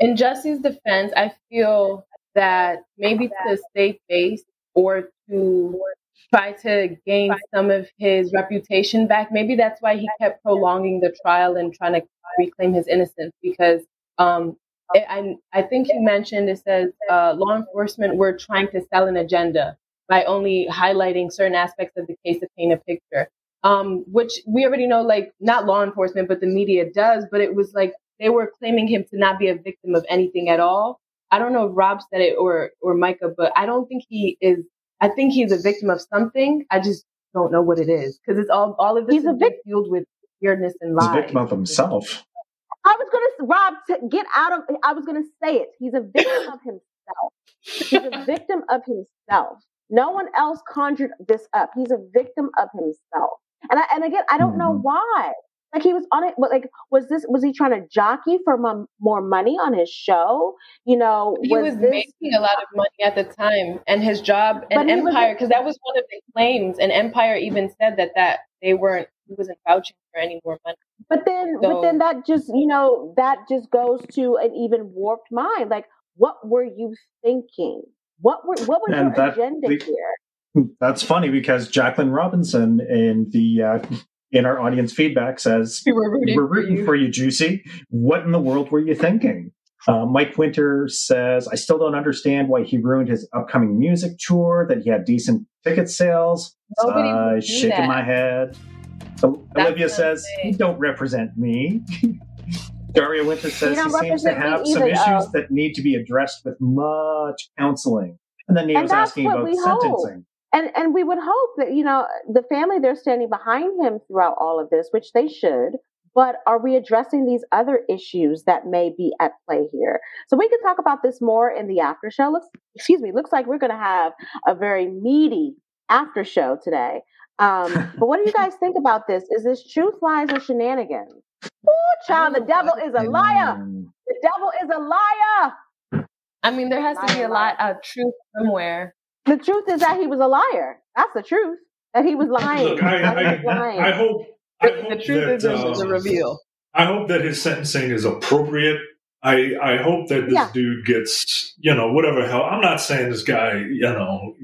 in Jesse's defense, I feel that maybe to save face or to try to gain some of his reputation back, maybe that's why he kept prolonging the trial and trying to reclaim his innocence because um it, I, I think you mentioned it says uh, law enforcement were trying to sell an agenda by only highlighting certain aspects of the case to paint a picture um, which we already know, like not law enforcement, but the media does. But it was like they were claiming him to not be a victim of anything at all. I don't know if Rob said it or or Micah, but I don't think he is. I think he's a victim of something. I just don't know what it is because it's all all of this He's a is been vic- fueled with weirdness and He's lies. a victim of himself. I was gonna Rob to get out of. I was gonna say it. He's a victim of himself. He's a victim of himself. No one else conjured this up. He's a victim of himself. And I, and again, I don't know Mhm. why. Like he was on it. but, Like was this? Was he trying to jockey for mo- more money on his show? You know, he was this? making a lot of money at the time, and his job and was- Empire, because that was one of the claims, and Empire even said that that they weren't he wasn't vouching for any more money. But then, but then that just you know that just goes to an even warped mind. Like, what were you thinking? What were what was And your that- agenda the- here? That's funny because Jacqueline Robinson in the uh, in our audience feedback says, We were rooting, We're rooting for you, Juicy. What in the world were you thinking? Uh, Mike Winter says, I still don't understand why he ruined his upcoming music tour, that he had decent ticket sales. Nobody uh, would shaking that. my head. O- That's Olivia says, saying. You don't represent me. Daria Winter says he seems to have some issues though. that need to be addressed with much counseling. And then he And was asking about we hope. sentencing. and and we would hope that you know the family they're standing behind him throughout all of this which they should but are we addressing these other issues that may be at play here so we can talk about this more in the after show looks excuse me looks like we're going to have a very meaty after show today um, but what do you guys think about this is this truth lies or shenanigans oh child the devil is a liar the devil is a liar I mean, there has to be a lot of truth somewhere. the truth is that he was a liar that's the truth that he was lying Look, I, that I, lying I hope. I The hope truth that, is there's uh, a reveal. I hope that his sentencing is appropriate. I I hope that this Yeah. dude gets you know whatever hell. I'm not saying this guy you know.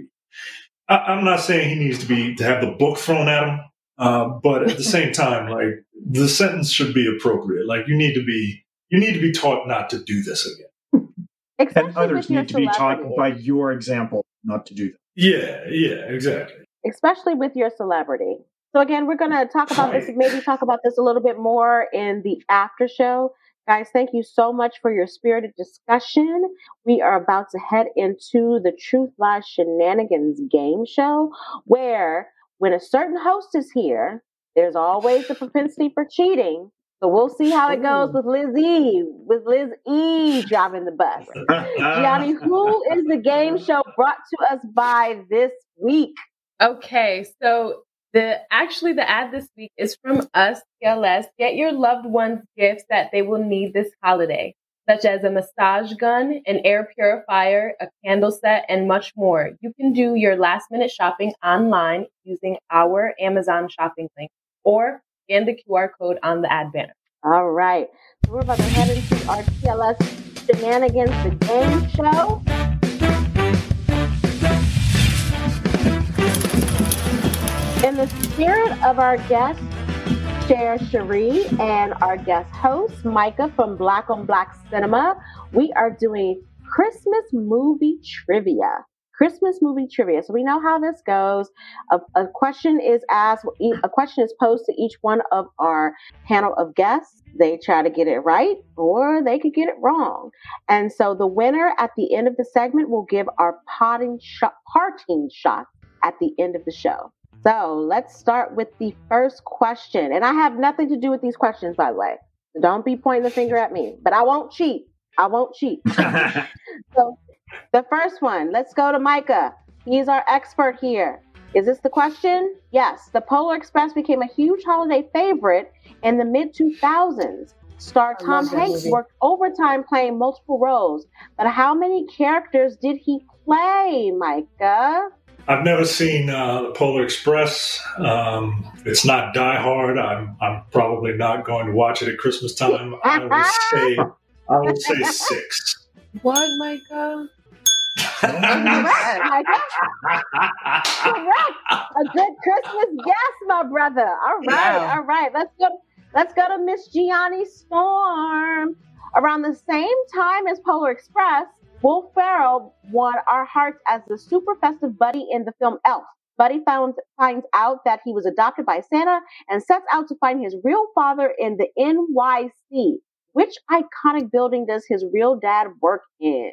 I, I'm not saying he needs to be to have the book thrown at him. Uh, but at the same time, like the sentence should be appropriate. Like you need to be you need to be taught not to do this again. Especially And others need to be taught by your example not to do that. Yeah, yeah, exactly. especially with your celebrity. So again, we're going to talk about this, maybe talk about this a little bit more in the after show. Guys, thank you so much for your spirited discussion. We are about to head into the Truth Lies Shenanigans game show, where when a certain host is here, there's always the propensity for cheating. So we'll see how it goes with Liz E, with Liz E driving the bus. Gianni, who is the game show brought to us by this week? Okay, so the actually the ad this week is from us, TLS. Get your loved ones gifts that they will need this holiday, such as a massage gun, an air purifier, a candle set, and much more. You can do your last minute shopping online using our Amazon shopping link or scan the QR code on the ad banner. All right. So we're about to head into our TLS Shenanigans, the game show. In the spirit of our guest, Share Cherrie, and our guest host, Micah from Black on Black Cinema, we are doing Christmas movie trivia. Christmas movie trivia. So we know how this goes. A, a question is asked, a question is posed to each one of our panel of guests. They try to get it right or they could get it wrong. And so the winner at the end of the segment will give our potting shot, parting shot at the end of the show. So let's start with the first question. And I have nothing to do with these questions, by the way. So don't be pointing the finger at me, but I won't cheat. I won't cheat. So the first one, let's go to Micah. He's our expert here. Is this the question? Yes. The Polar Express became a huge holiday favorite in the mid 2000s. Star Tom Hanks movie. worked overtime playing multiple roles. But how many characters did he play, Micah? I've never seen uh, the Polar Express. Um, it's not Die Hard. I'm I'm probably not going to watch it at Christmas time. I would say I would say six. What, Micah? Correct, Correct. A good Christmas guess, my brother. All right, Wow. all right. Let's go. Let's go to Miss Gianni Storm. Around the same time as Polar Express, Will Ferrell won our hearts as the super festive buddy in the film Elf. Buddy found, finds out that he was adopted by Santa and sets out to find his real father in the NYC. Which iconic building does his real dad work in?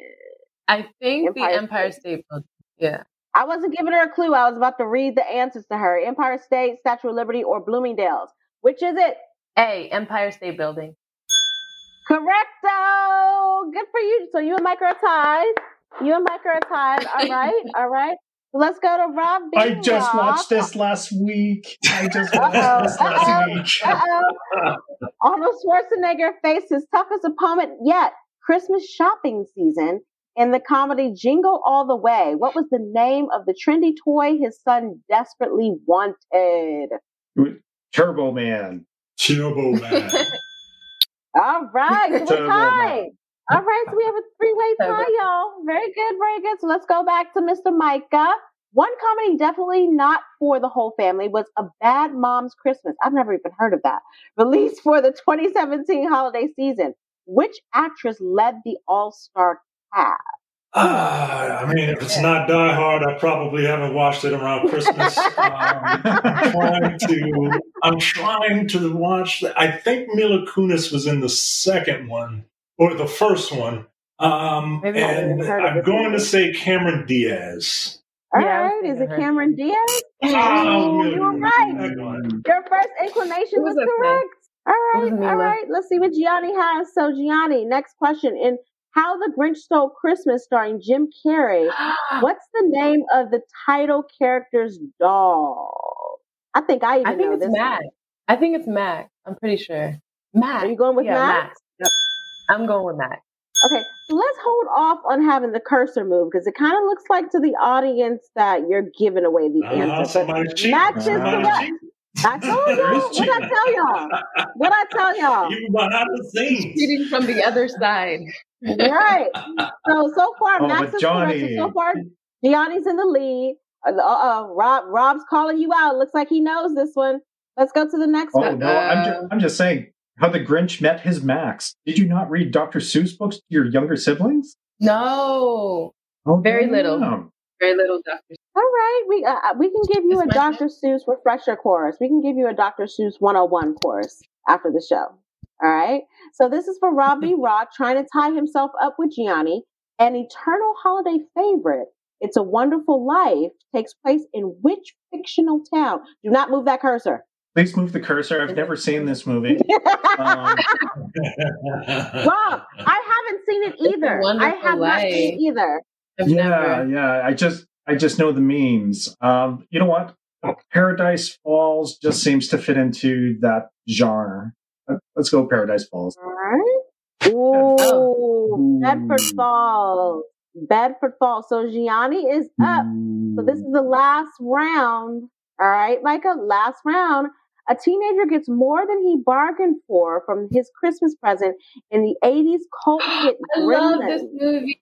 I think Empire the Empire State. State Building. Yeah. I wasn't giving her a clue. I was about to read the answers to her. Empire State, Statue of Liberty, or Bloomingdale's. Which is it? A, Empire State Building. Correcto. Good for you. So you and Mike are tied. You and Mike are tied. All right. All right. Let's go to Rob. I just watched this last week. I just watched Uh-oh, this last uh-oh, week. Uh-oh. Arnold Schwarzenegger faced his toughest opponent yet. Christmas shopping season in the comedy Jingle All the Way. What was the name of the trendy toy his son desperately wanted? Turbo Man. Turbo Man. All right, so we're Turbo tied. All right, so we have a three-way tie, y'all. Very good, very good. So let's go back to Mr. Micah. One comedy definitely not for the whole family was A Bad Mom's Christmas. I've never even heard of that. Released for the 2017 holiday season. Which actress led the all-star cast? Ah, I mean, if it's not Die Hard, I probably haven't watched it around Christmas. um, I'm trying to. I'm trying to watch. I think Mila Kunis was in the second one or the first one. Um, Maybe and I'm going one. to say Cameron Diaz. All Yeah, right, is it. Cameron Diaz? Oh, you were right. Your first inclination was, was correct. All It right, was all Mila. right. Let's see what Gianni has. So, Gianni, next question. In How the Grinch Stole Christmas, starring Jim Carrey, what's the name of the title character's doll? I think I even I think know it's this. Mac. one. I think it's Mac. I'm pretty sure. Mac. Are you going with yeah, Mac? Mac. Yep. I'm going with Mac. Okay, so let's hold off on having the cursor move because it kind of looks like to the audience that you're giving away the Uh, answer. But somebody's cheating. Mac is correct. I told y'all. What I tell y'all? What I tell y'all? You behind the scenes. Cheating from the other side. Right. So so far, Oh, Max is correct. Gianni- So, so far, Gianni's in the lead. Uh, uh, Rob Rob's calling you out. Looks like he knows this one. Let's go to the next Oh one. no, I'm just, I'm just saying how the Grinch met his Max. Did you not read Dr. Seuss books to your younger siblings? No. Oh, Very little. Very little Dr. All right, we uh, uh, we can give you It's a my Dr. Seuss refresher course. We can give you a Dr. Seuss 101 course after the show. All right. So this is for Robbie Rock trying to tie himself up with Gianni. An eternal holiday favorite. It's a Wonderful Life takes place in which fictional town? Do not move that cursor. Please move the cursor. I've never seen this movie. Um, Rob, I haven't seen it either. I Wonderful have not seen it either. I've yeah, never. yeah. I just I just know the memes. Um, you know what? Paradise Falls just seems to fit into that genre. Let's go Paradise Falls. All right. Ooh, Ooh. Bedford Falls. Bedford Falls. So Gianni is up. So this is the last round. All right, Micah, last round. A teenager gets more than he bargained for from his Christmas present in the 80s cult hit I love this movie.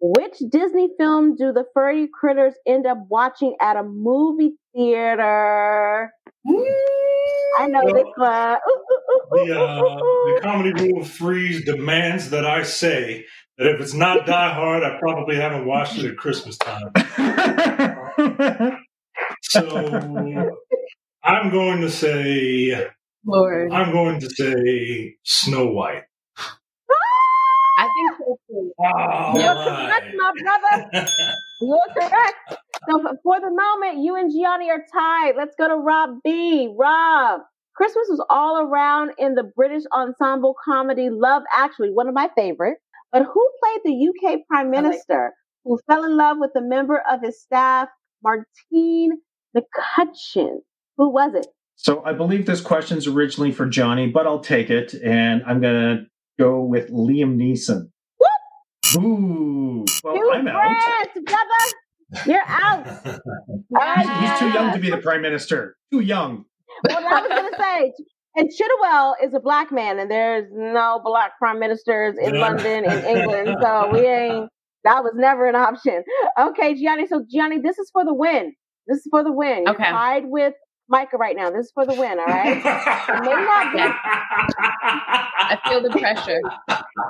Which Disney film do the furry critters end up watching at a movie theater? I know this one. Ooh, ooh, ooh, the, uh, ooh, ooh. the comedy rule of threes demands that I say that if it's not Die Hard, I probably haven't watched it at Christmas time. So I'm going to say Lord. I'm going to say Snow White. I think so too. All You're right. correct, my brother. You're correct. So for- for the moment, you and Gianni are tied. Let's go to Rob B. Rob. Christmas was all around in the British ensemble comedy Love Actually, one of my favorites. But who played the UK Prime like- Minister who fell in love with a member of his staff, Martine McCutcheon? Who was it? so I believe this question's originally for Gianni, but I'll take it, and I'm gonna go with Liam Neeson. Ooh, well, Hugh I'm out. Grant, brother. You're out. All right, He's too young to be the prime minister. Too young. Well, I was going to say, and Chiwetel is a black man, and there's no black prime ministers in London in England, so we ain't. That was never an option. Okay, Gianni. So Gianni, this is for the win. This is for the win. You're Okay. tied with Micah right now. This is for the win. All right. may not be- I feel the pressure.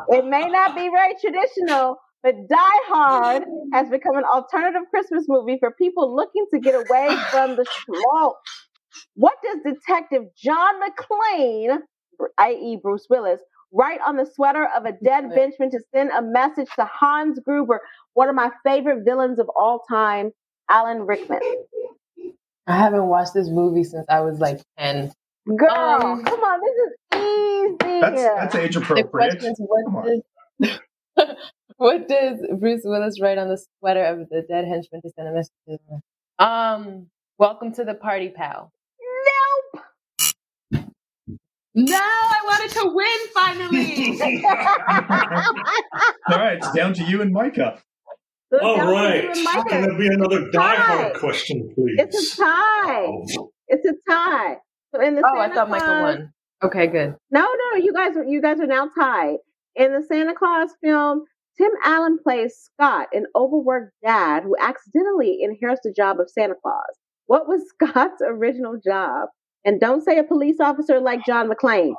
It may not be very traditional, but Die Hard has become an alternative Christmas movie for people looking to get away from the slow. What does Detective John McClane, i.e., Bruce Willis, write on the sweater of a dead benchman to send a message to Hans Gruber, one of my favorite villains of all time, Alan Rickman? I haven't watched this movie since I was like 10. Girl, Um, come on, this is easy. That's that's age The appropriate. question is, Come what on. does, what does Bruce Willis write on the sweater of the dead henchman to send a message to them? Um, welcome to the party, pal. nope. No, I wanted to win finally. All right, it's down to you and Micah. Look All down to right. you and Micah. Can there be another Die Hard Tie. question, please? It's a tie. It's a tie. So in the oh, I Santa thought Michael Claus- won. Okay, good. No, no, you guys are you guys are now tied. In the Santa Claus film, Tim Allen plays Scott, an overworked dad who accidentally inherits the job of Santa Claus. What was Scott's original job? And don't say a police officer like John McClane.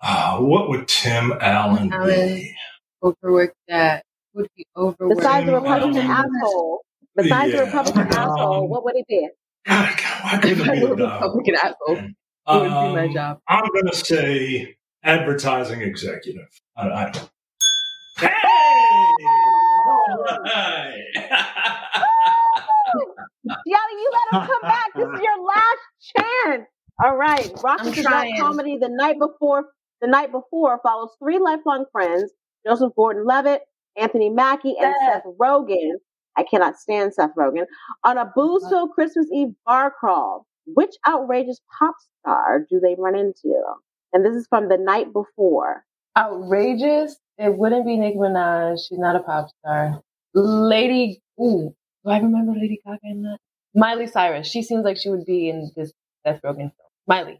Uh, what would Tim Allen Allen. be? Overworked that. Would be overworked. Besides the Republican Allen. asshole, besides the Yeah. Republican asshole, Um, what would it be? God, God, why couldn't it be I'm a? Republican asshole. It would be my Um, job. I'm going to say advertising executive. I, I don't. Hey! All right. Gianni, you let him come back. This is your last chance. All right. Rocky I'm is Black comedy the night before the night before follows three lifelong friends, Joseph Gordon Levitt, Anthony Mackie, and Seth. Seth Rogen. I cannot stand Seth Rogen on a booze filled Christmas Eve bar crawl. Which outrageous pop star do they run into? And this is from the night before. Outrageous. It wouldn't be Nicki Minaj. She's not a pop star. Lady. Ooh, do I remember Lady Gaga in that? Miley Cyrus. She seems like she would be in this Seth Rogen film. Miley.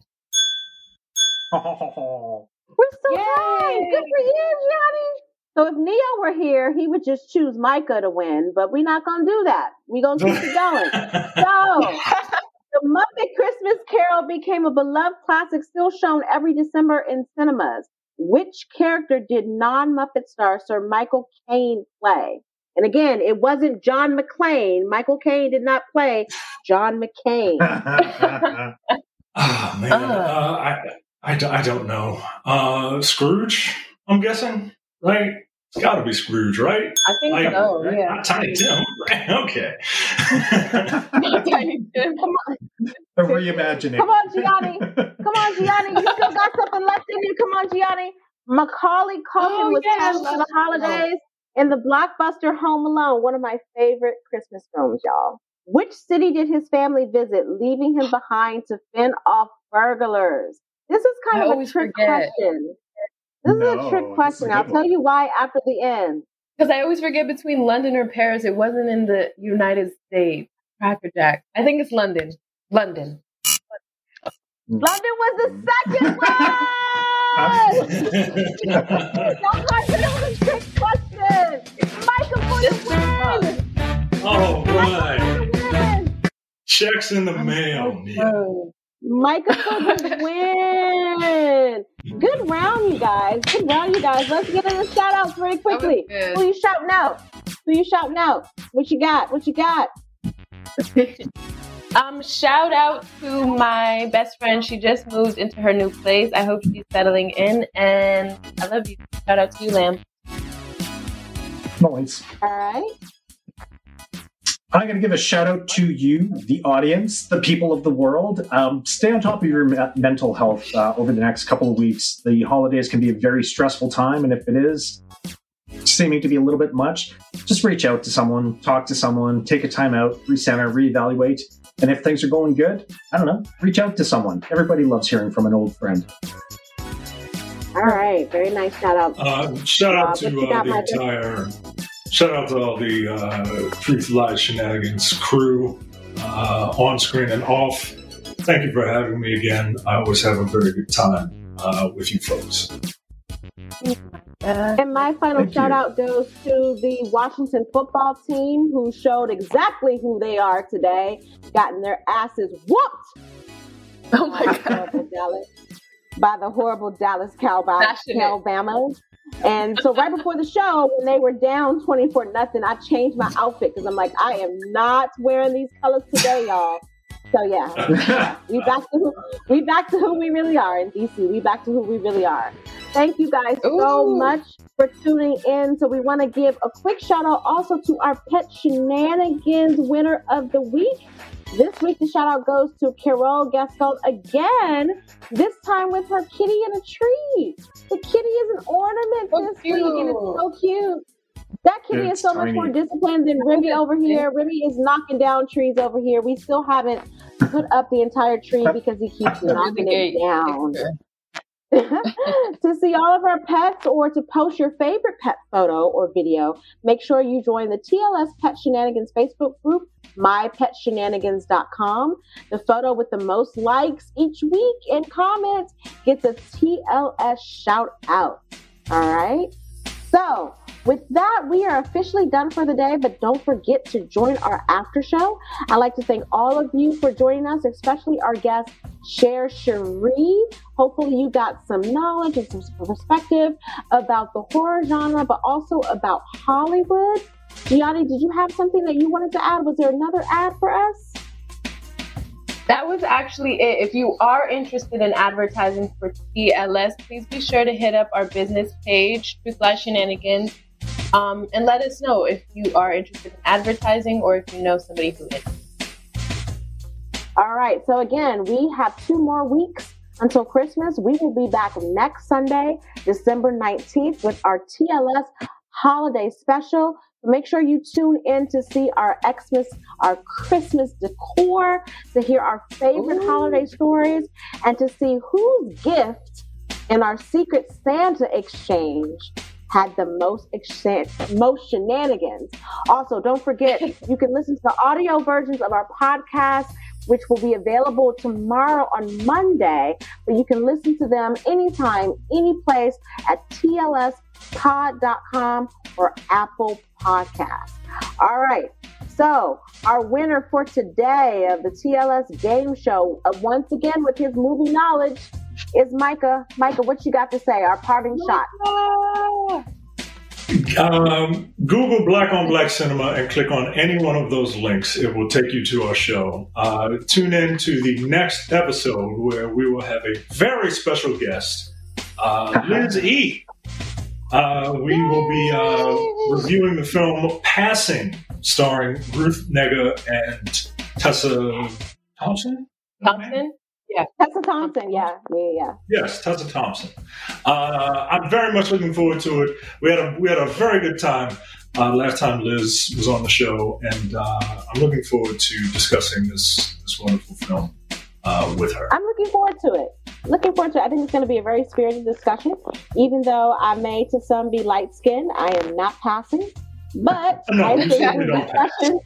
Oh, We're still Yay! tied. Good for you, Gianni. So if Neo were here, he would just choose Micah to win, but we're not gonna do that. We're gonna keep it going. So the Muppet Christmas Carol became a beloved classic, still shown every December in cinemas. Which character did non-Muppet star Sir Michael Caine play? And again, it wasn't John McClane. Michael Caine did not play John McCain. Oh, man. Uh. Uh, I, I, don't- I don't know. Uh, Scrooge, I'm guessing, right? It's got to be Scrooge, right? I think Like, so. right? Yeah. Not Tiny Tim, right? Okay. Tiny Tim. Come on, A reimagining. Come on, Gianni. come on, Gianni. You still got something left in you. Come on, Gianni. Macaulay Culkin Oh, was yeah, I cast for the oh. holidays in the blockbuster Home Alone, one of my favorite Christmas films, y'all. Which city did his family visit, leaving him behind to fend off burglars? This is kind I of a always trick forget. question. This is a trick question. good I'll tell you why after the end. Because I always forget between London or Paris. It wasn't in the United States. Cracker Jack. I think it's London. London. London was the second one. Y'all guys said it was a trick question. Michael for This is the win. All right. Michael for the win. Checks in the mail, so oh. Neil. Close. Michael for win. Good round, you guys. Good round, you guys. Let's get into the shout outs very quickly. good. Who you shouting out? Who you shouting out? What you got? What you got? Um, shout out to my best friend. She just moved into her new place. I hope she's settling in, and I love you. Shout out to you, Lamb. Nice. All right. I'm going to give a shout out to you, the audience, the people of the world. Um, stay on top of your me- mental health uh, over the next couple of weeks. The holidays can be a very stressful time, and if it is seeming to be a little bit much, just reach out to someone, talk to someone, take a time out, recenter, reevaluate. And if things are going good, I don't know, reach out to someone. Everybody loves hearing from an old friend. All right. Very nice shout out. Uh, shout out Rob, to uh, the Michael? entire, shout out to all the uh, Truth Lies Shenanigans crew, uh, on screen and off. Thank you for having me again. I always have a very good time uh, with you folks. Uh, And my final Thank shout you. out goes to the Washington football team who showed exactly who they are today, gotten their asses whooped oh my by god. horrible Dallas, by the horrible Dallas Cowboys, Passionate. Cowboys. And so right before the show, when they were down 24 nothing, I changed my outfit because I'm like, I am not wearing these colors today, y'all. So yeah, we back to who, we back to who we really are in DC. We back to who we really are. Thank you guys so much for tuning in. So we want to give a quick shout out also to our pet shenanigans winner of the week. This week the shout out goes to Carol Gaston again. This time with her kitty in a tree. The kitty is an ornament So this week, and it's so cute. That kitty It's is so much more disciplined than Remy over here. Remy is knocking down trees over here. We still haven't put up the entire tree because he keeps knocking it down. to see all of our pets or to post your favorite pet photo or video, make sure you join the TLS Pet Shenanigans Facebook group, mypetshenanigans.com. The photo with the most likes each week and comments gets a TLS shout out. All right. So with that, we are officially done for the day, but don't forget to join our after show. I'd like to thank all of you for joining us, especially our guest, Share Cherrie. Hopefully, you got some knowledge and some perspective about the horror genre, but also about Hollywood. Gianni, did you have something that you wanted to add? Was there another ad for us? That was actually it. If you are interested in advertising for TLS, please be sure to hit up our business page, Truth Shenanigans, um, and let us know if you are interested in advertising or if you know somebody who is. All right. So again, we have two more weeks until Christmas. We will be back next Sunday, December 19th, with our TLS holiday special. Make sure you tune in to see our Xmas, our Christmas decor, to hear our favorite Ooh. holiday stories, and to see whose gift in our secret Santa exchange had the most most shenanigans. Also, don't forget you can listen to the audio versions of our podcast, which will be available tomorrow on Monday. But you can listen to them anytime, any place at tlspod.com or Apple Podcasts. All right. So, our winner for today of the TLS game show, uh, once again with his movie knowledge, is Micah. Micah, what you got to say? Our parting shot. Um, Google Black on Black Cinema and click on any one of those links. It will take you to our show. Uh, tune in to the next episode where we will have a very special guest, uh, Liz E. Uh, we will be uh, reviewing the film Passing, starring Ruth Negga and Tessa Thompson. Thompson? Tessa Thompson. Yeah, yeah, yeah. Yes, Tessa Thompson. Uh, I'm very much looking forward to it. We had a we had a very good time uh, last time Liz was on the show, and uh, I'm looking forward to discussing this this wonderful film uh, with her. I'm looking forward to it. Looking forward to it. I think it's going to be a very spirited discussion. Even though I may to some be light skinned, I am not passing. But No, I think certainly the don't discussion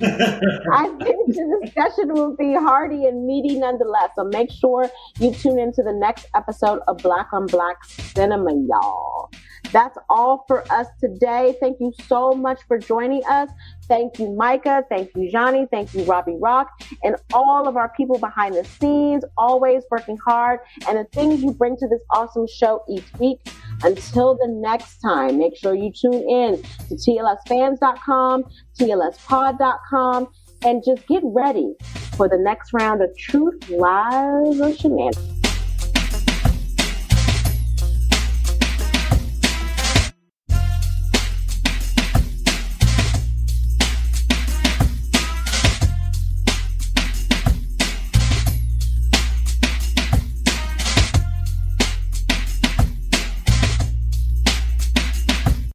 I think the discussion will be hearty and meaty nonetheless. So make sure you tune into the next episode of Black on Black Cinema, y'all. That's all for us today. Thank you so much for joining us. Thank you, Micah. Thank you, Gianni. Thank you, Robbie Rock, and all of our people behind the scenes, always working hard, and the things you bring to this awesome show each week. Until the next time, make sure you tune in to TLSfans.com, TLSpod.com, and just get ready for the next round of Truth, Lies, or Shenanigans.